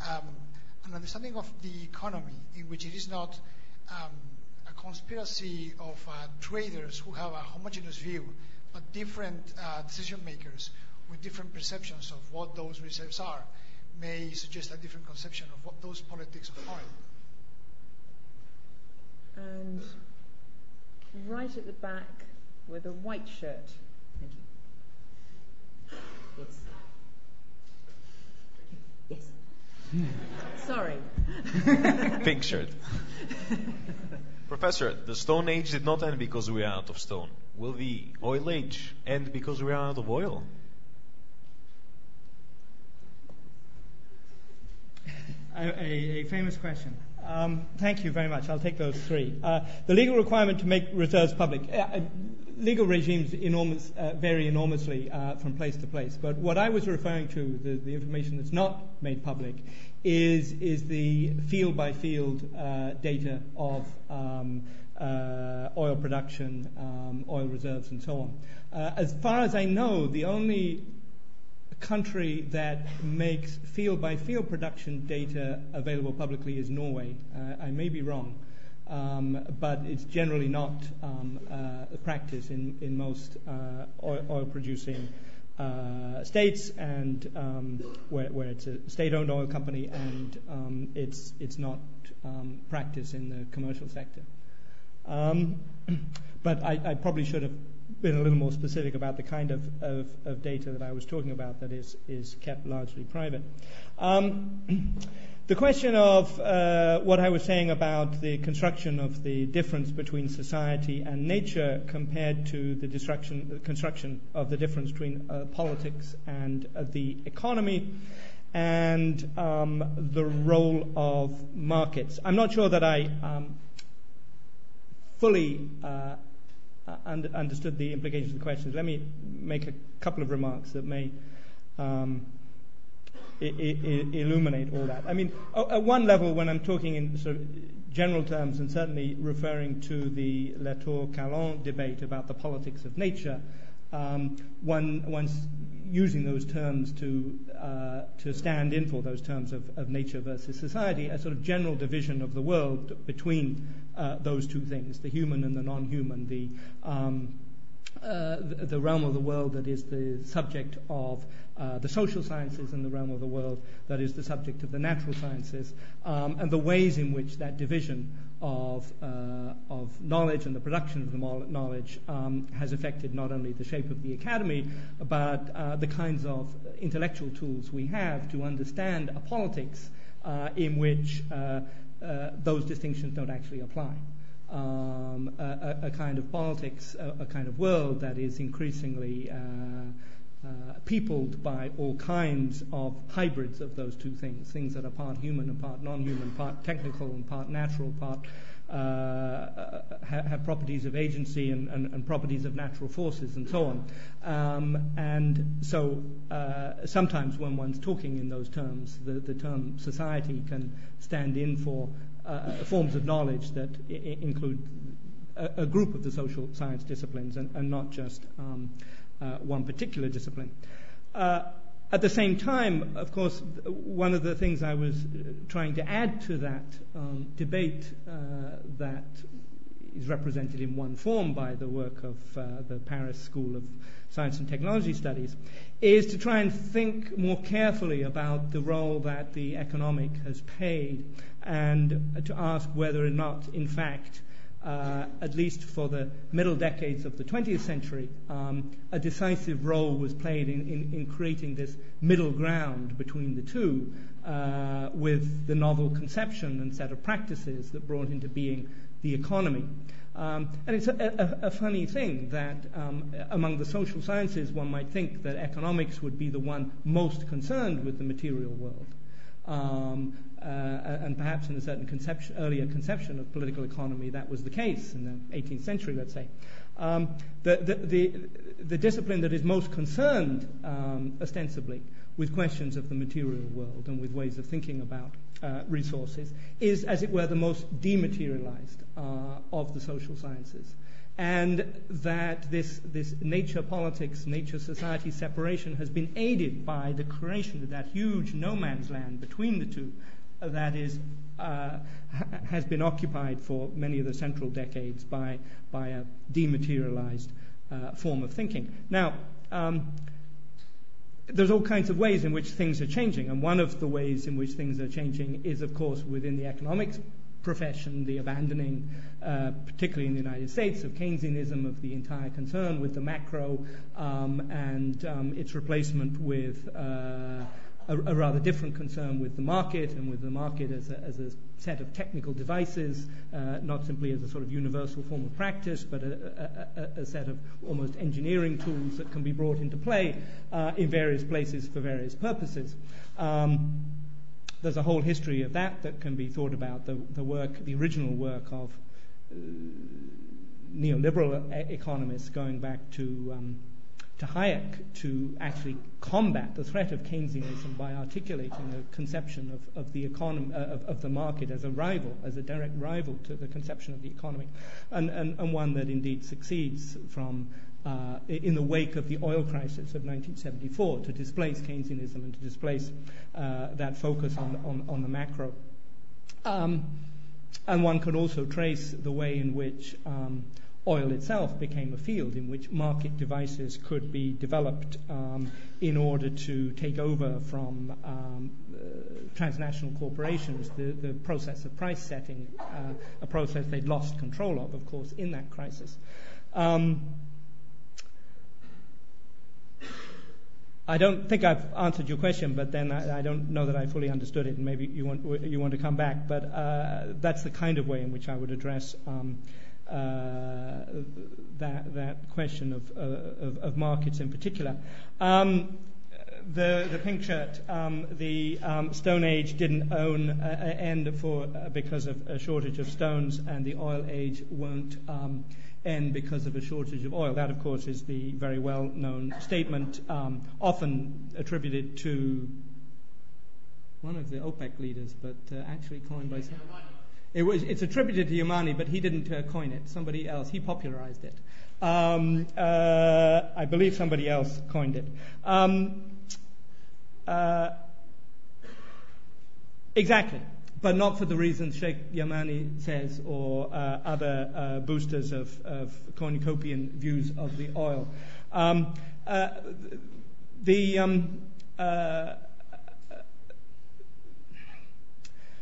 S5: um, an understanding of the economy in which it is not um, a conspiracy of uh, traders who have a homogeneous view, but different uh, decision makers with different perceptions of what those reserves are may suggest a different conception of what those politics are.
S3: And right at the back with a white shirt. Thank you. Yes. Yes. Sorry.
S6: Pink shirt. Professor, the Stone Age did not end because we are out of stone. Will the Oil Age end because we are out of oil?
S2: A, famous question. Um, thank you very much. I'll take those three. Uh, the legal requirement to make reserves public. Uh, uh legal regimes vary enormously from place to place. But what I was referring to, the, information that's not made public, is, the field by field uh, data of um, oil production, um, oil reserves, and so on. as far as I know, the only country that makes field by field production data available publicly is Norway. Uh, I may be wrong, um, but it's generally not um, uh, practice in, in most uh, oil, oil, producing uh, states and um, where, where, it's a state owned oil company and um, it's, it's not um, practice in the commercial sector. Um, but I, I probably should have been a little more specific about the kind of, of, of data that I was talking about that is, is kept largely private. Um, the question of uh, what I was saying about the construction of the difference between society and nature compared to the destruction, construction of the difference between uh, politics and uh, the economy and um, the role of markets. I'm not sure that I um, fully uh, understood the implications of the questions. Let me make a couple of remarks that may um, illuminate all that. I mean, at one level, when I'm talking in sort of general terms and certainly referring to the Latour-Callon debate about the politics of nature, one's using those terms to uh, to stand in for those terms of, nature versus society, a sort of general division of the world between uh, those two things, the human and the non-human, the, um, uh, the, realm of the world that is the subject of the social sciences and the realm of the world that is the subject of the natural sciences, um, and the ways in which that division of, uh, of knowledge and the production of the knowledge um, has affected not only the shape of the academy, but uh, the kinds of intellectual tools we have to understand a politics uh, in which uh, uh, those distinctions don't actually apply. Um, a, a, kind of politics, a, a, kind of world that is increasingly uh, peopled by all kinds of hybrids of those two things, things that are part human and part non-human, part technical and part natural, part uh, uh have properties of agency and, and, and, properties of natural forces and so on. Um, and so uh, sometimes when one's talking in those terms, the, the term society can stand in for uh, forms of knowledge that I- include a, a, group of the social science disciplines and, and not just um, uh, one particular discipline. Uh, at the same time, of course, one of the things I was uh, trying to add to that um, debate uh, that is represented in one form by the work of uh, the Paris School of Science and Technology Studies is to try and think more carefully about the role that the economic has played and to ask whether or not, in fact, uh, at least for the middle decades of the 20th century, um, a decisive role was played in, creating this middle ground between the two uh, with the novel conception and set of practices that brought into being the economy. Um, and it's a, a, a, funny thing that um, among the social sciences, one might think that economics would be the one most concerned with the material world. Um, uh, and perhaps in a certain conception, earlier conception of political economy, that was the case in the 18th century, let's say. Um, the, the, the, the, discipline that is most concerned, um, ostensibly, with questions of the material world and with ways of thinking about uh, resources is, as it were, the most dematerialized uh, of the social sciences. And that this, this nature politics, nature society separation has been aided by the creation of that huge no man's land between the two that is uh, has been occupied for many of the central decades by, by a dematerialized uh, form of thinking. Now, um, there's all kinds of ways in which things are changing, and one of the ways in which things are changing is, of course, within the economics profession, the abandoning, uh, particularly in the United States, of Keynesianism, of the entire concern with the macro, um, and um, its replacement with a, a, rather different concern with the market and with the market as a, as a set of technical devices, uh, not simply as a sort of universal form of practice, but a, a set of almost engineering tools that can be brought into play uh, in various places for various purposes. Um, there's a whole history of that that can be thought about. The, the work, the original work of uh, neoliberal economists going back to um, to Hayek to actually combat the threat of Keynesianism by articulating a conception of, of the economy, uh, of, of, the market as a rival, as a direct rival to the conception of the economy, and, and, and one that indeed succeeds from uh, in the wake of the oil crisis of 1974 to displace Keynesianism and to displace uh, that focus on, on, on the macro. Um, and one could also trace the way in which um, oil itself became a field in which market devices could be developed um, in order to take over from um, uh, transnational corporations the, the, process of price setting, uh, a process they'd lost control of, of course, in that crisis. Um, I don't think I've answered your question, but then I, I, don't know that I fully understood it, and maybe you want you want to come back. But uh, that's the kind of way in which I would address um, that that question of, uh, of, markets in particular. Um, the, pink shirt, um, the um, Stone Age didn't uh, end for uh, because of a shortage of stones, and the Oil Age won't end because of a shortage of oil. That, of course, is the very well-known statement, um, often attributed to one of the OPEC leaders, but uh, actually coined by. It was, it's attributed to Yamani, but he didn't uh, coin it. Somebody else. He popularized it. Um, uh, I believe somebody else coined it. Um, uh, exactly. But not for the reasons Sheikh Yamani says or other boosters of, cornucopian views of the oil. Um, uh, the um,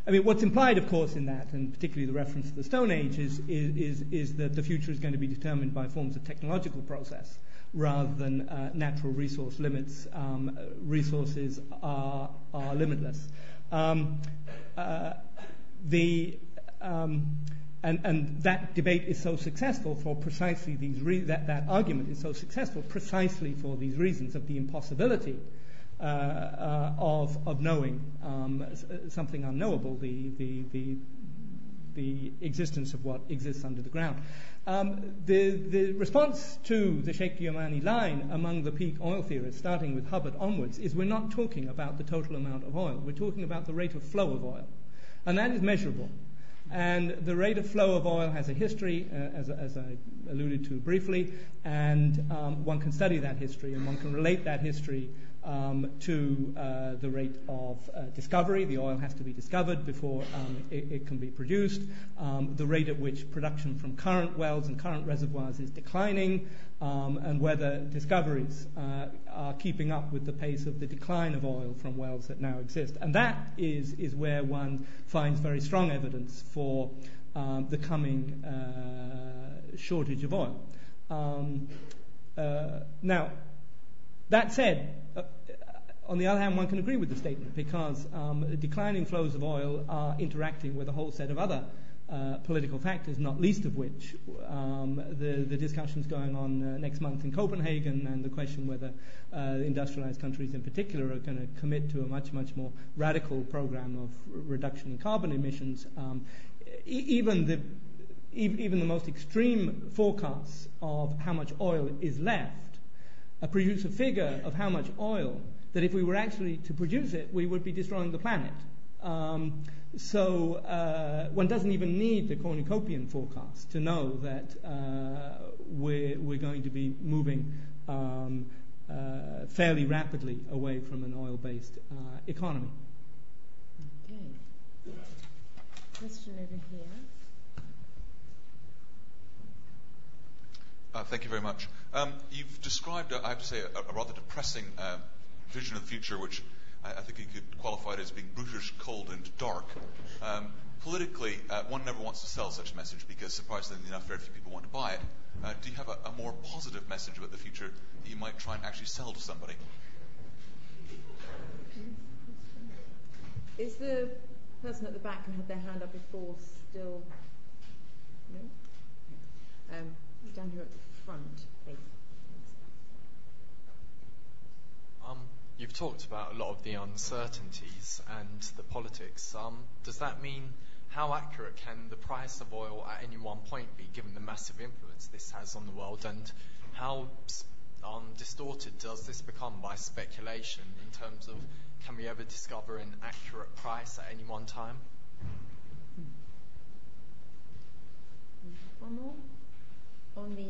S2: I mean, what's implied, of course, in that, and particularly the reference to the Stone Age, is, is, is that the future is going to be determined by forms of technological process rather than uh, natural resource limits. Um, resources are, are limitless. Um, uh, the, um, and, and, that debate is so successful for precisely these re- that, that argument is so successful precisely for these reasons of the impossibility of, of knowing um, something unknowable, the, the, the, the existence of what exists under the ground. Um, the, the response to the Sheikh Yamani line among the peak oil theorists, starting with Hubbert onwards, is we're not talking about the total amount of oil. We're talking about the rate of flow of oil. And that is measurable. And the rate of flow of oil has a history, uh, as, as, I alluded to briefly, and um, one can study that history and one can relate that history um, to uh, the rate of uh, discovery. The oil has to be discovered before um, it, it, can be produced. Um, the rate at which production from current wells and current reservoirs is declining, um, and whether discoveries uh, are keeping up with the pace of the decline of oil from wells that now exist. And that is, is where one finds very strong evidence for um, the coming uh, shortage of oil. Um, uh, now, that said, uh, on the other hand, one can agree with the statement because um, declining flows of oil are interacting with a whole set of other uh, political factors, not least of which um, the, the discussions going on uh, next month in Copenhagen and the question whether uh, industrialized countries in particular are going to commit to a much, much more radical program of reduction in carbon emissions. Um, e- even the even the most extreme forecasts of how much oil is left produce a figure of how much oil that if we were actually to produce it, we would be destroying the planet. Um, so uh, one doesn't even need the cornucopian forecast to know that uh, we're, we're going to be moving um, uh, fairly rapidly away from an oil-based uh, economy.
S1: Okay. Question over here.
S7: Uh, thank you very much. Um, you've described, uh, I have to say, a, a rather depressing uh, vision of the future, which I, I, think you could qualify it as being brutish, cold, and dark. Um, politically, uh, one never wants to sell such a message because, surprisingly enough, very few people want to buy it. Uh, do you have a, a, more positive message about the future that you might try and actually sell to somebody?
S3: Is the person at the back who had their hand up before still? No? Um, down here at the front, please.
S8: Um, you've talked about a lot of the uncertainties and the politics. Um, does that mean how accurate can the price of oil at any one point be, given the massive influence this has on the world, and how um, distorted does this become by speculation in terms of can we ever discover an accurate price at any one time?
S3: One more on the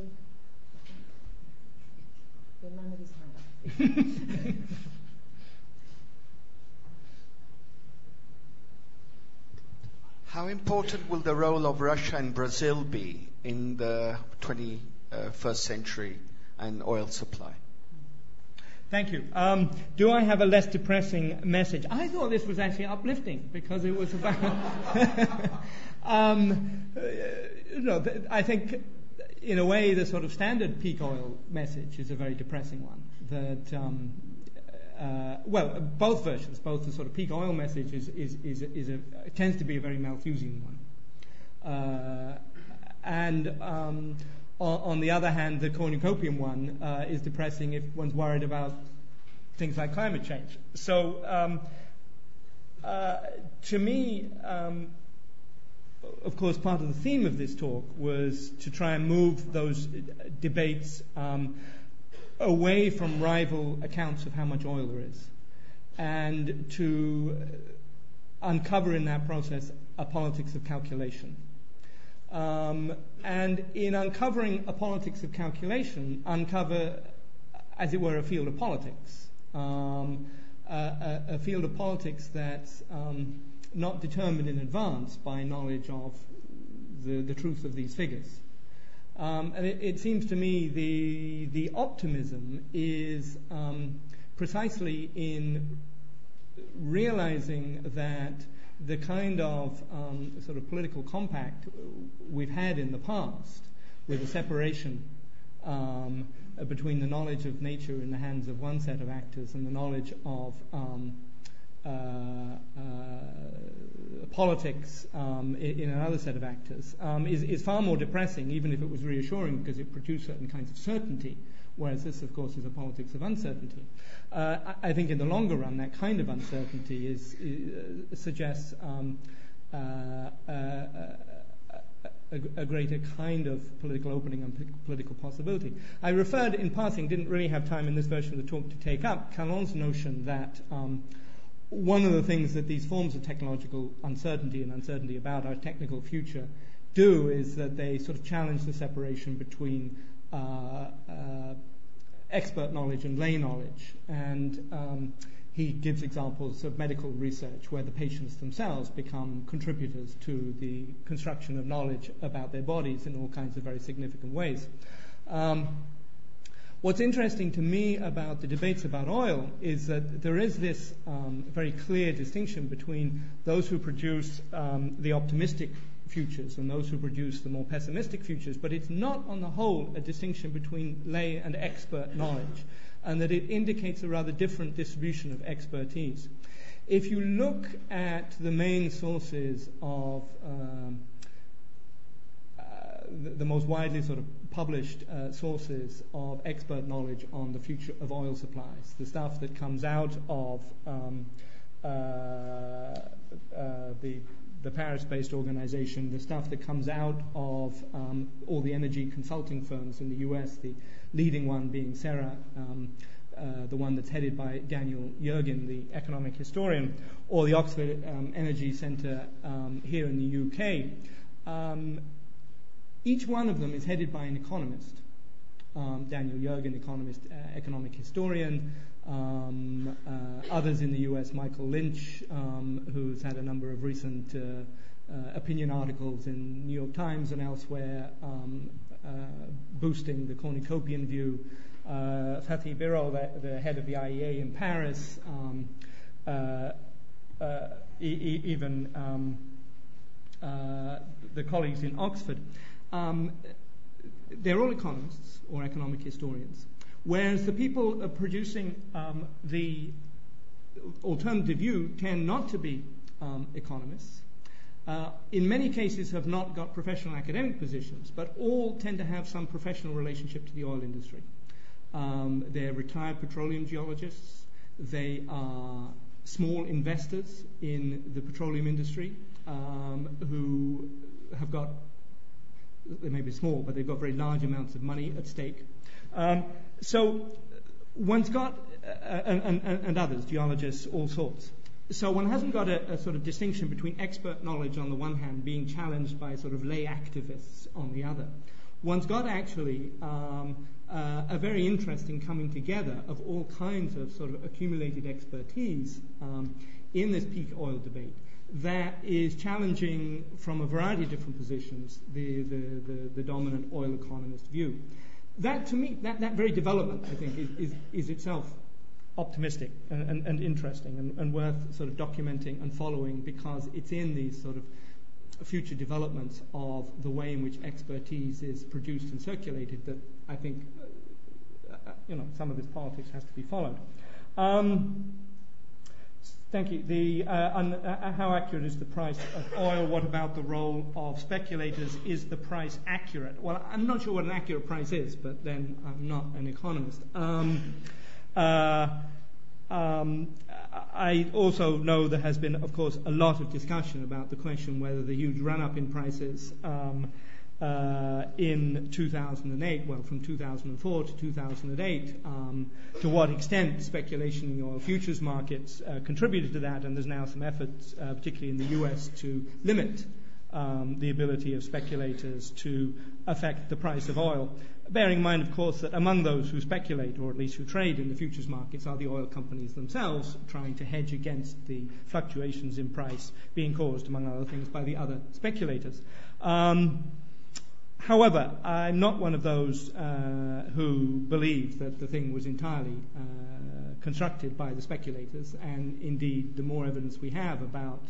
S3: the man with his hand up.
S9: How important will the role of Russia and Brazil be in the 21st century and oil supply?
S2: Thank you. Um, do I have a less depressing message? I thought this was actually uplifting because it was about. um, uh, you know, I think, in a way, the sort of standard peak oil message is a very depressing one. That um, uh, well, both versions, both the sort of peak oil message is, is, is, is a, tends to be a very Malthusian one. Uh, and um, on, on, the other hand, the cornucopian one uh, is depressing if one's worried about things like climate change. So, um, uh, to me, um, of course, part of the theme of this talk was to try and move those debates um, away from rival accounts of how much oil there is and to uncover in that process a politics of calculation. Um, and in uncovering a politics of calculation, uncover, as it were, a field of politics. Um, a, a, field of politics that's um, not determined in advance by knowledge of the, the truth of these figures. Um, and it, seems to me the, the optimism is um, precisely in realizing that the kind of um, sort of political compact we've had in the past with a separation between the knowledge of nature in the hands of one set of actors and the knowledge of politics um, in another set of actors um, is, far more depressing, even if it was reassuring because it produced certain kinds of certainty, whereas this, of course, is a politics of uncertainty. Uh, I, think in the longer run, that kind of uncertainty uh, suggests um, uh, uh, a, greater kind of political opening and political possibility. I referred in passing, didn't really have time in this version of the talk to take up, Callon's notion that one of the things that these forms of technological uncertainty and uncertainty about our technical future do is that they sort of challenge the separation between uh, uh, expert knowledge and lay knowledge. And um, he gives examples of medical research where the patients themselves become contributors to the construction of knowledge about their bodies in all kinds of very significant ways. Um, What's interesting to me about the debates about oil is that there is this um, very clear distinction between those who produce um, the optimistic futures and those who produce the more pessimistic futures, but it's not on the whole a distinction between lay and expert knowledge, and that it indicates a rather different distribution of expertise. If you look at the main sources of um, the, most widely sort of published uh, sources of expert knowledge on the future of oil supplies, the stuff that comes out of um, uh, uh the the Paris-based organization, the stuff that comes out of um, all the energy consulting firms in the US, the leading one being CERA. um, uh, the one that's headed by Daniel Yergin, the economic historian, or the Oxford um, Energy Centre um, here in the UK. Um, each one of them is headed by an economist. Um, Daniel Yergin, economist, uh, economic historian. Um, uh, others in the US, Michael Lynch, um, who's had a number of recent uh, uh, opinion articles in New York Times and elsewhere, um, uh, boosting the cornucopian view. Uh, Fatih Birol, the, the, head of the IEA in Paris, um, uh, e- even um, the colleagues in Oxford. Um, they're all economists or economic historians. Whereas the people producing um, the alternative view tend not to be um, economists. Uh, in many cases have not got professional academic positions, but all tend to have some professional relationship to the oil industry. Um, they're retired petroleum geologists. They are small investors in the petroleum industry um, who have got, they may be small, but they've got very large amounts of money at stake. Um, so one's got, uh, and, and, and, others, geologists, all sorts. So one hasn't got a, a, sort of distinction between expert knowledge on the one hand being challenged by sort of lay activists on the other. One's got actually um, uh, a very interesting coming together of all kinds of sort of accumulated expertise um, in this peak oil debate that is challenging from a variety of different positions the, the, the, the dominant oil economist view that to me, that, that very development, I think, is, is, is itself optimistic and, and, and interesting and, and, worth sort of documenting and following because it's in these sort of future developments of the way in which expertise is produced and circulated that I think, uh, uh you know, some of this politics has to be followed. Um, Thank you. Uh, uh, uh, how accurate is the price of oil? What about the role of speculators? Is the price accurate? Well, I'm not sure what an accurate price is, but then I'm not an economist. Um, um, I also know there has been, of course, a lot of discussion about the question whether the huge run up in prices um, in 2008, well, from 2004 to 2008, um, to what extent speculation in the oil futures markets uh, contributed to that, and there's now some efforts, uh, particularly in the US, to limit um, the ability of speculators to affect the price of oil. Bearing in mind, of course, that among those who speculate, or at least who trade in the futures markets, are the oil companies themselves trying to hedge against the fluctuations in price being caused, among other things, by the other speculators. Um, However, I'm not one of those uh, who believe that the thing was entirely uh, constructed by the speculators, and indeed, the more evidence we have about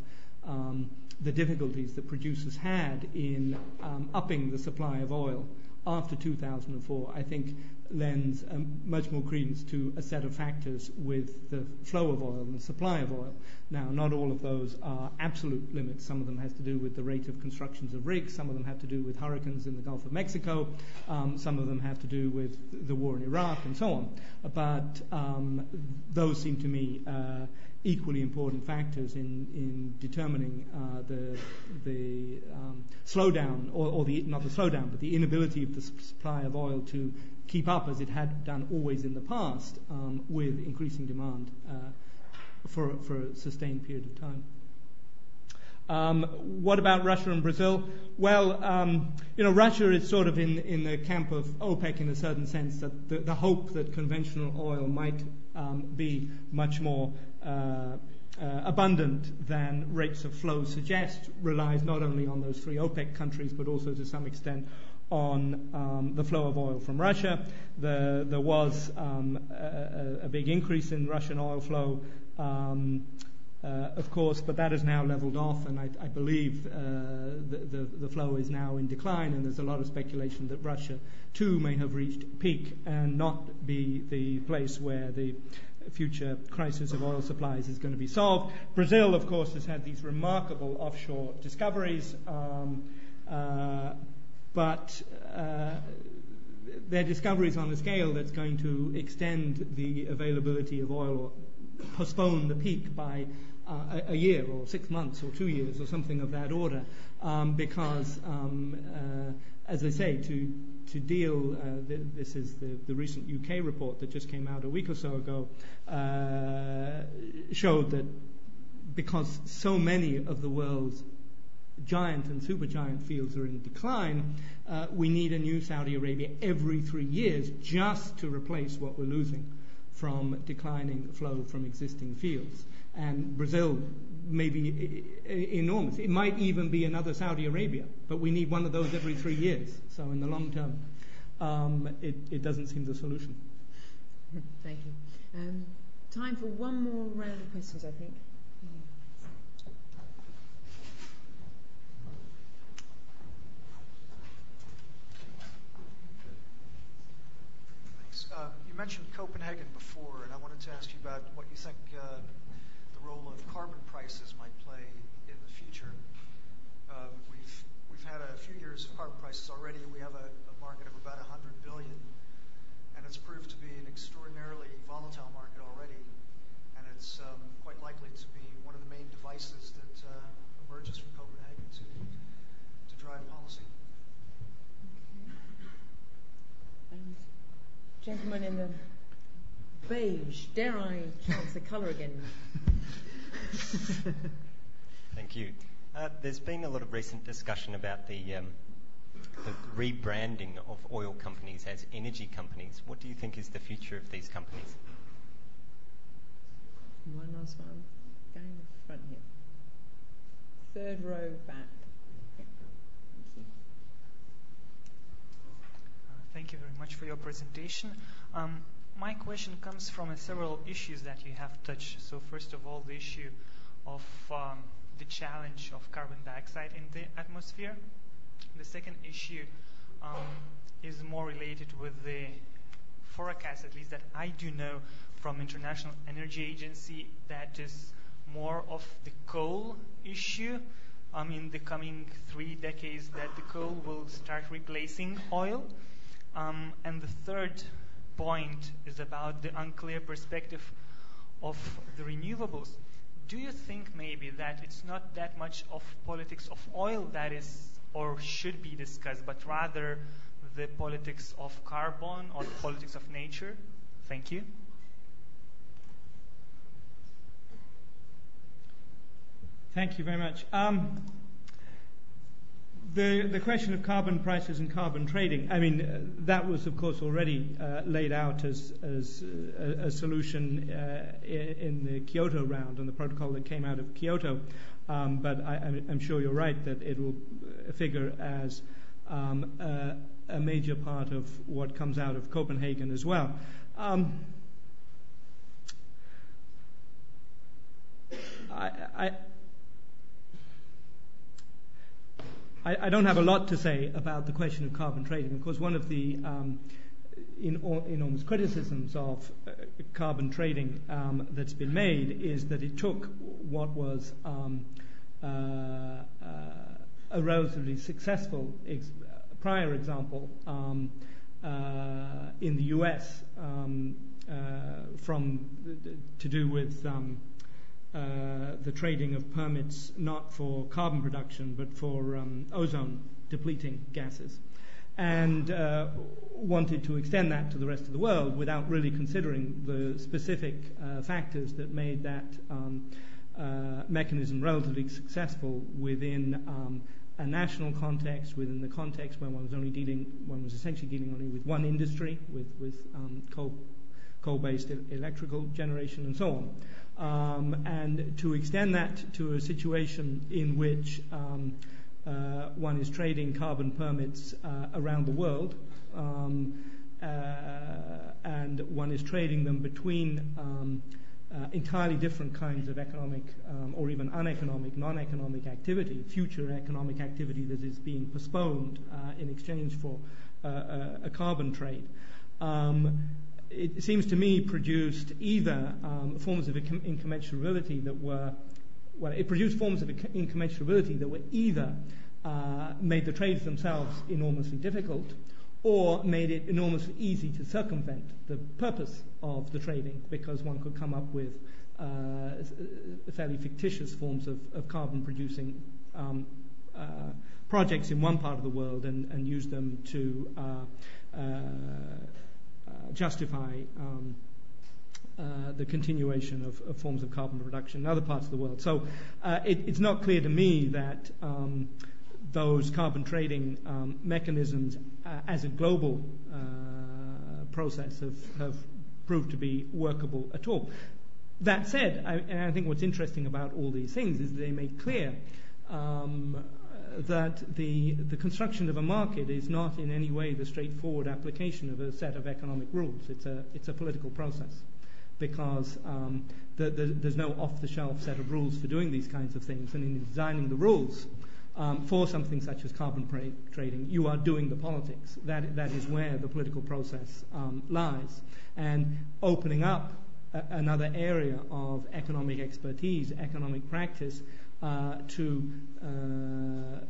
S2: um, the difficulties that producers had in um, upping the supply of oil after 2004, I think lends um, much more credence to a set of factors with the flow of oil and the supply of oil. Now, not all of those are absolute limits. Some of them have to do with the rate of constructions of rigs. Some of them have to do with hurricanes in the Gulf of Mexico. Um, some of them have to do with the war in Iraq and so on. But um, those seem to me uh, equally important factors in, in determining uh, the, the um, slowdown, or, or the, not the slowdown, but the inability of the supply of oil to keep up as it had done always in the past um, with increasing demand uh, for, for a sustained period of time. Um, what about Russia and Brazil? Well, um, you know, Russia is sort of in, in the camp of OPEC in a certain sense that the, the hope that conventional oil might um, be much more abundant than rates of flow suggest relies not only on those three OPEC countries but also to some extent on um, the flow of oil from Russia. The, there was um, a, a, big increase in Russian oil flow um, uh, of course, but that has now leveled off, and I, I believe uh, the, the, the, flow is now in decline, and there's a lot of speculation that Russia too may have reached peak and not be the place where the future crisis of oil supplies is going to be solved. Brazil, of course, has had these remarkable offshore discoveries, um, uh, but uh, discoveries on a scale that's going to extend the availability of oil or postpone the peak by a, year or six months or two years or something of that order, um, because, um, uh, as I say, to to deal, uh, th- this is the, the recent UK report that just came out a week or so ago, uh, showed that because so many of the world's giant and supergiant fields are in decline, uh, we need a new Saudi Arabia every three years just to replace what we're losing from declining flow from existing fields Brazil may be enormous. It might even be another Saudi Arabia, but we need one of those every three years. So in the long term, um, it, it, doesn't seem the solution.
S3: Thank you. Um, time for one more round of questions, I think.
S10: Thanks. Uh, you mentioned Copenhagen before, and I wanted to ask you about what you think uh, role of carbon prices might play in the future. Um, we've we've had a few years of carbon prices already. We have a, a market of about 100 billion, and it's proved to be an extraordinarily volatile market already. And it's um, quite likely to be one of the main devices that uh, emerges from Copenhagen to to drive policy.
S3: Gentlemen in the beige, dare I chance the colour again?
S11: Thank you. Uh, there's been a lot of recent discussion about the, um, the rebranding of oil companies as energy companies. What do you think is the future of these companies?
S3: One last one. Going in the front here. Third row back. Thank you.
S12: Uh, thank you very much for your presentation. Um, my question comes from several issues that you have touched. So first of all, the issue of um, the challenge of carbon dioxide in the atmosphere. The second issue um, is more related with the forecast, at least that I do know from International Energy Agency, that is more of the coal issue. Um, in the coming three decades, that the coal will start replacing oil. Um, and the third point is about the unclear perspective of the renewables. Do you think maybe that it's not that much of politics of oil that is or should be discussed, but rather the politics of carbon or the politics of nature? Thank you.
S2: Thank you very much. Um, the, the question of carbon prices and carbon trading, I mean, uh, that was, of course, already uh, laid out as, as uh, a, solution uh, in, the Kyoto round and the protocol that came out of Kyoto. Um, but I, am sure you're right that it will figure as um, a, a, major part of what comes out of Copenhagen as well. Um, I, I I, don't have a lot to say about the question of carbon trading. Of course, one of the um, enormous criticisms of uh, carbon trading um, that's been made is that it took what was um, uh, uh, a relatively successful prior example in the US from to do with uh, the trading of permits not for carbon production but for um, ozone depleting gases, and uh, wanted to extend that to the rest of the world without really considering the specific uh, factors that made that um, uh, mechanism relatively successful within um, a national context, within the context where one was only dealing, one was essentially dealing only with one industry, with, with um, coal, coal-based electrical generation and so on and to extend that to a situation in which um, uh, one is trading carbon permits uh, around the world, um, uh, and one is trading them between um, entirely different kinds of economic um, or even uneconomic, non economic activity, future economic activity that is being postponed in exchange for a carbon trade. It seems to me produced either um, forms of incommensurability that were, well, it produced forms of incommensurability that were either uh, made the trades themselves enormously difficult or made it enormously easy to circumvent the purpose of the trading because one could come up with uh, fairly fictitious forms of, of carbon producing um, uh, projects in one part of the world and, use them to uh, uh, uh justify um, uh, the continuation of, of, forms of carbon production in other parts of the world. So it, it's not clear to me that um, those carbon trading um, mechanisms uh, as a global uh, process have, have, proved to be workable at all. That said, I, and I think what's interesting about all these things is they make clear um, that the, the construction of a market is not in any way the straightforward application of a set of economic rules. It's a, it's a political process because um, the, the, there's no off the shelf set of rules for doing these kinds of things. And in designing the rules, um, for something such as carbon pra- trading, you are doing the politics. That, that is where the political process um, lies. And opening up a, another area of economic expertise, economic practice, to uh,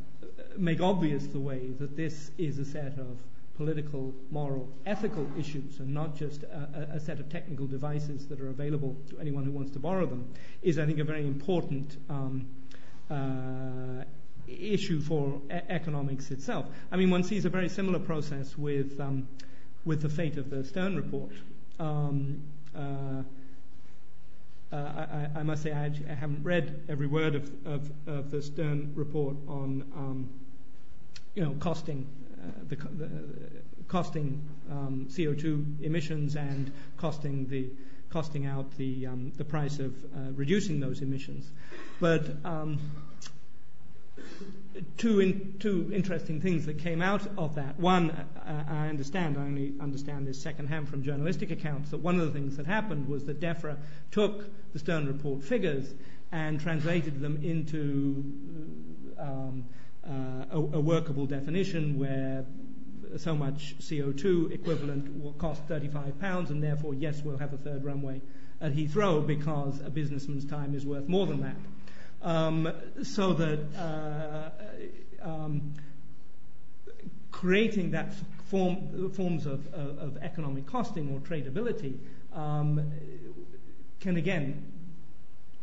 S2: make obvious the way that this is a set of political, moral, ethical issues and not just a, a, set of technical devices that are available to anyone who wants to borrow them, is, I think, a very important um, uh, issue for e- economics itself. I mean, one sees a very similar process with um, with the fate of the Stern report. Um, uh, uh, I, I, must say I, I, haven't read every word of, the Stern report on um, you know costing uh, the, the, costing um, CO2 emissions and costing the costing out the um, the price of uh, reducing those emissions, but um, two, in, two interesting things that came out of that. One, uh, I understand, I only understand this secondhand from journalistic accounts, that one of the things that happened was that DEFRA took the Stern Report figures and translated them into um, uh, a, a, workable definition where so much CO2 equivalent will cost 35 pounds, and therefore, yes, we'll have a third runway at Heathrow because a businessman's time is worth more than that so that uh, um, creating that form, forms of, economic costing or tradability um, can again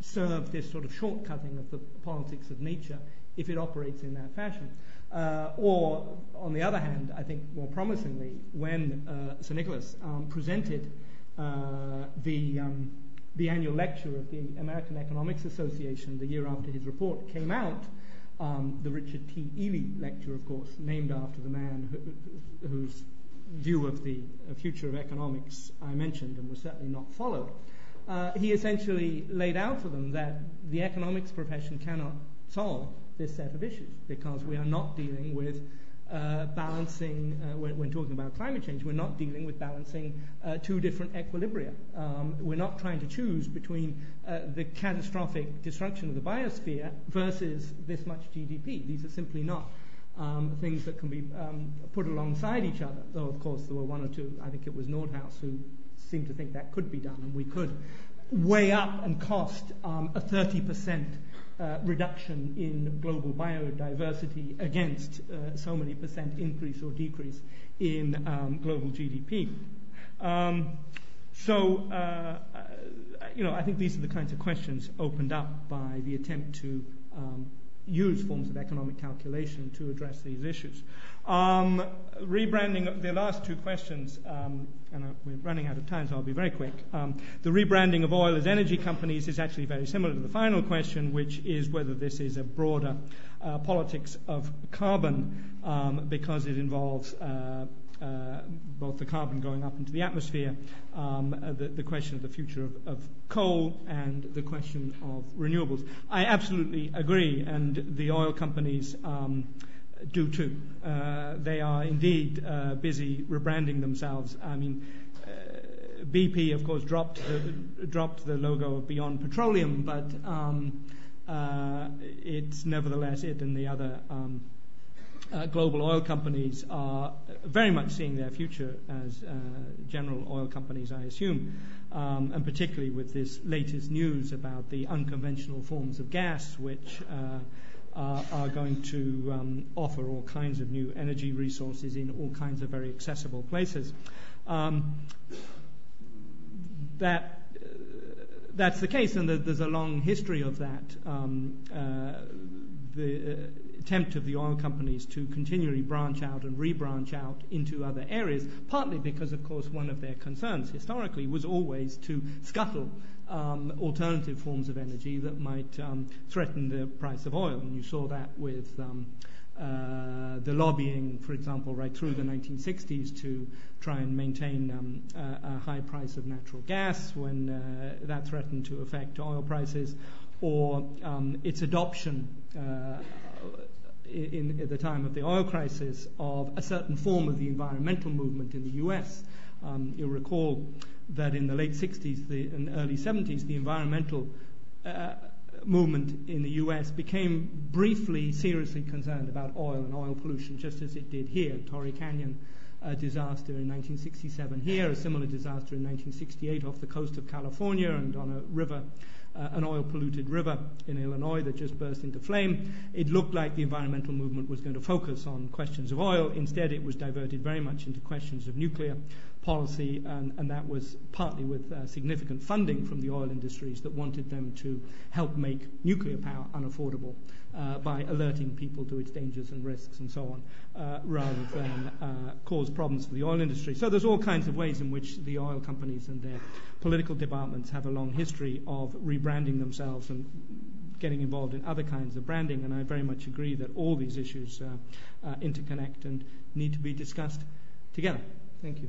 S2: serve this sort of shortcutting of the politics of nature if it operates in that fashion. Uh, or, on the other hand, I think more promisingly, when uh, Sir Nicholas um, presented uh, the um, the annual lecture of the American Economics Association the year after his report came out, um, the Richard T. Ely lecture, of course, named after the man who, whose view of the uh, future of economics I mentioned and was certainly not followed. Uh, he essentially laid out for them that the economics profession cannot solve this set of issues because we are not dealing with uh, balancing, uh, when, when, talking about climate change, we're not dealing with balancing uh, two different equilibria. Um, we're not trying to choose between uh, the catastrophic destruction of the biosphere versus this much GDP. These are simply not um, things that can be um, put alongside each other, though, of course, there were one or two, I think it was Nordhaus, who seemed to think that could be done, and we could weigh up and cost um, a 30% uh, reduction in global biodiversity against uh, so many percent increase or decrease in um, global GDP. Um, so, uh, you know, I think these are the kinds of questions opened up by the attempt to um, use forms of economic calculation to address these issues. Um, rebranding, the last two questions, um, and we're running out of time, so I'll be very quick. Um, the rebranding of oil as energy companies is actually very similar to the final question, which is whether this is a broader uh, politics of carbon um, because it involves uh, uh, both the carbon going up into the atmosphere, um, uh, the, the, question of the future of, of, coal, and the question of renewables. I absolutely agree, and the oil companies um, do too. Uh, they are indeed uh, busy rebranding themselves. I mean, uh, BP, of course, dropped the, dropped the logo of Beyond Petroleum, but um, uh, it's nevertheless it and the other um, uh, global oil companies are very much seeing their future as uh, general oil companies, I assume, um, and particularly with this latest news about the unconventional forms of gas, which uh, are, are, going to um, offer all kinds of new energy resources in all kinds of very accessible places. Um, that that's the case, and there's a long history of that. Um, uh, the uh, attempt of the oil companies to continually branch out and rebranch out into other areas, partly because, of course, one of their concerns historically was always to scuttle um, alternative forms of energy that might um, threaten the price of oil. And you saw that with um, uh, the lobbying, for example, right through the 1960s to try and maintain um, a, a, high price of natural gas when uh, that threatened to affect oil prices, or um, its adoption uh, at the time of the oil crisis of a certain form of the environmental movement in the US. Um, you'll recall that in the late 60s the, and early 70s, the environmental uh, movement in the US became briefly seriously concerned about oil and oil pollution, just as it did here. Torrey Canyon disaster in 1967 here, a similar disaster in 1968 off the coast of California and on a river uh, an oil polluted river in Illinois that just burst into flame. It looked like the environmental movement was going to focus on questions of oil. Instead, it was diverted very much into questions of nuclear policy, and, and that was partly with uh, significant funding from the oil industries that wanted them to help make nuclear power unaffordable uh, by alerting people to its dangers and risks and so on, uh, rather than uh, cause problems for the oil industry. So there's all kinds of ways in which the oil companies and their political departments have a long history of rebranding themselves and getting involved in other kinds of branding, and I very much agree that all these issues uh, uh, interconnect and need to be discussed together. Thank you.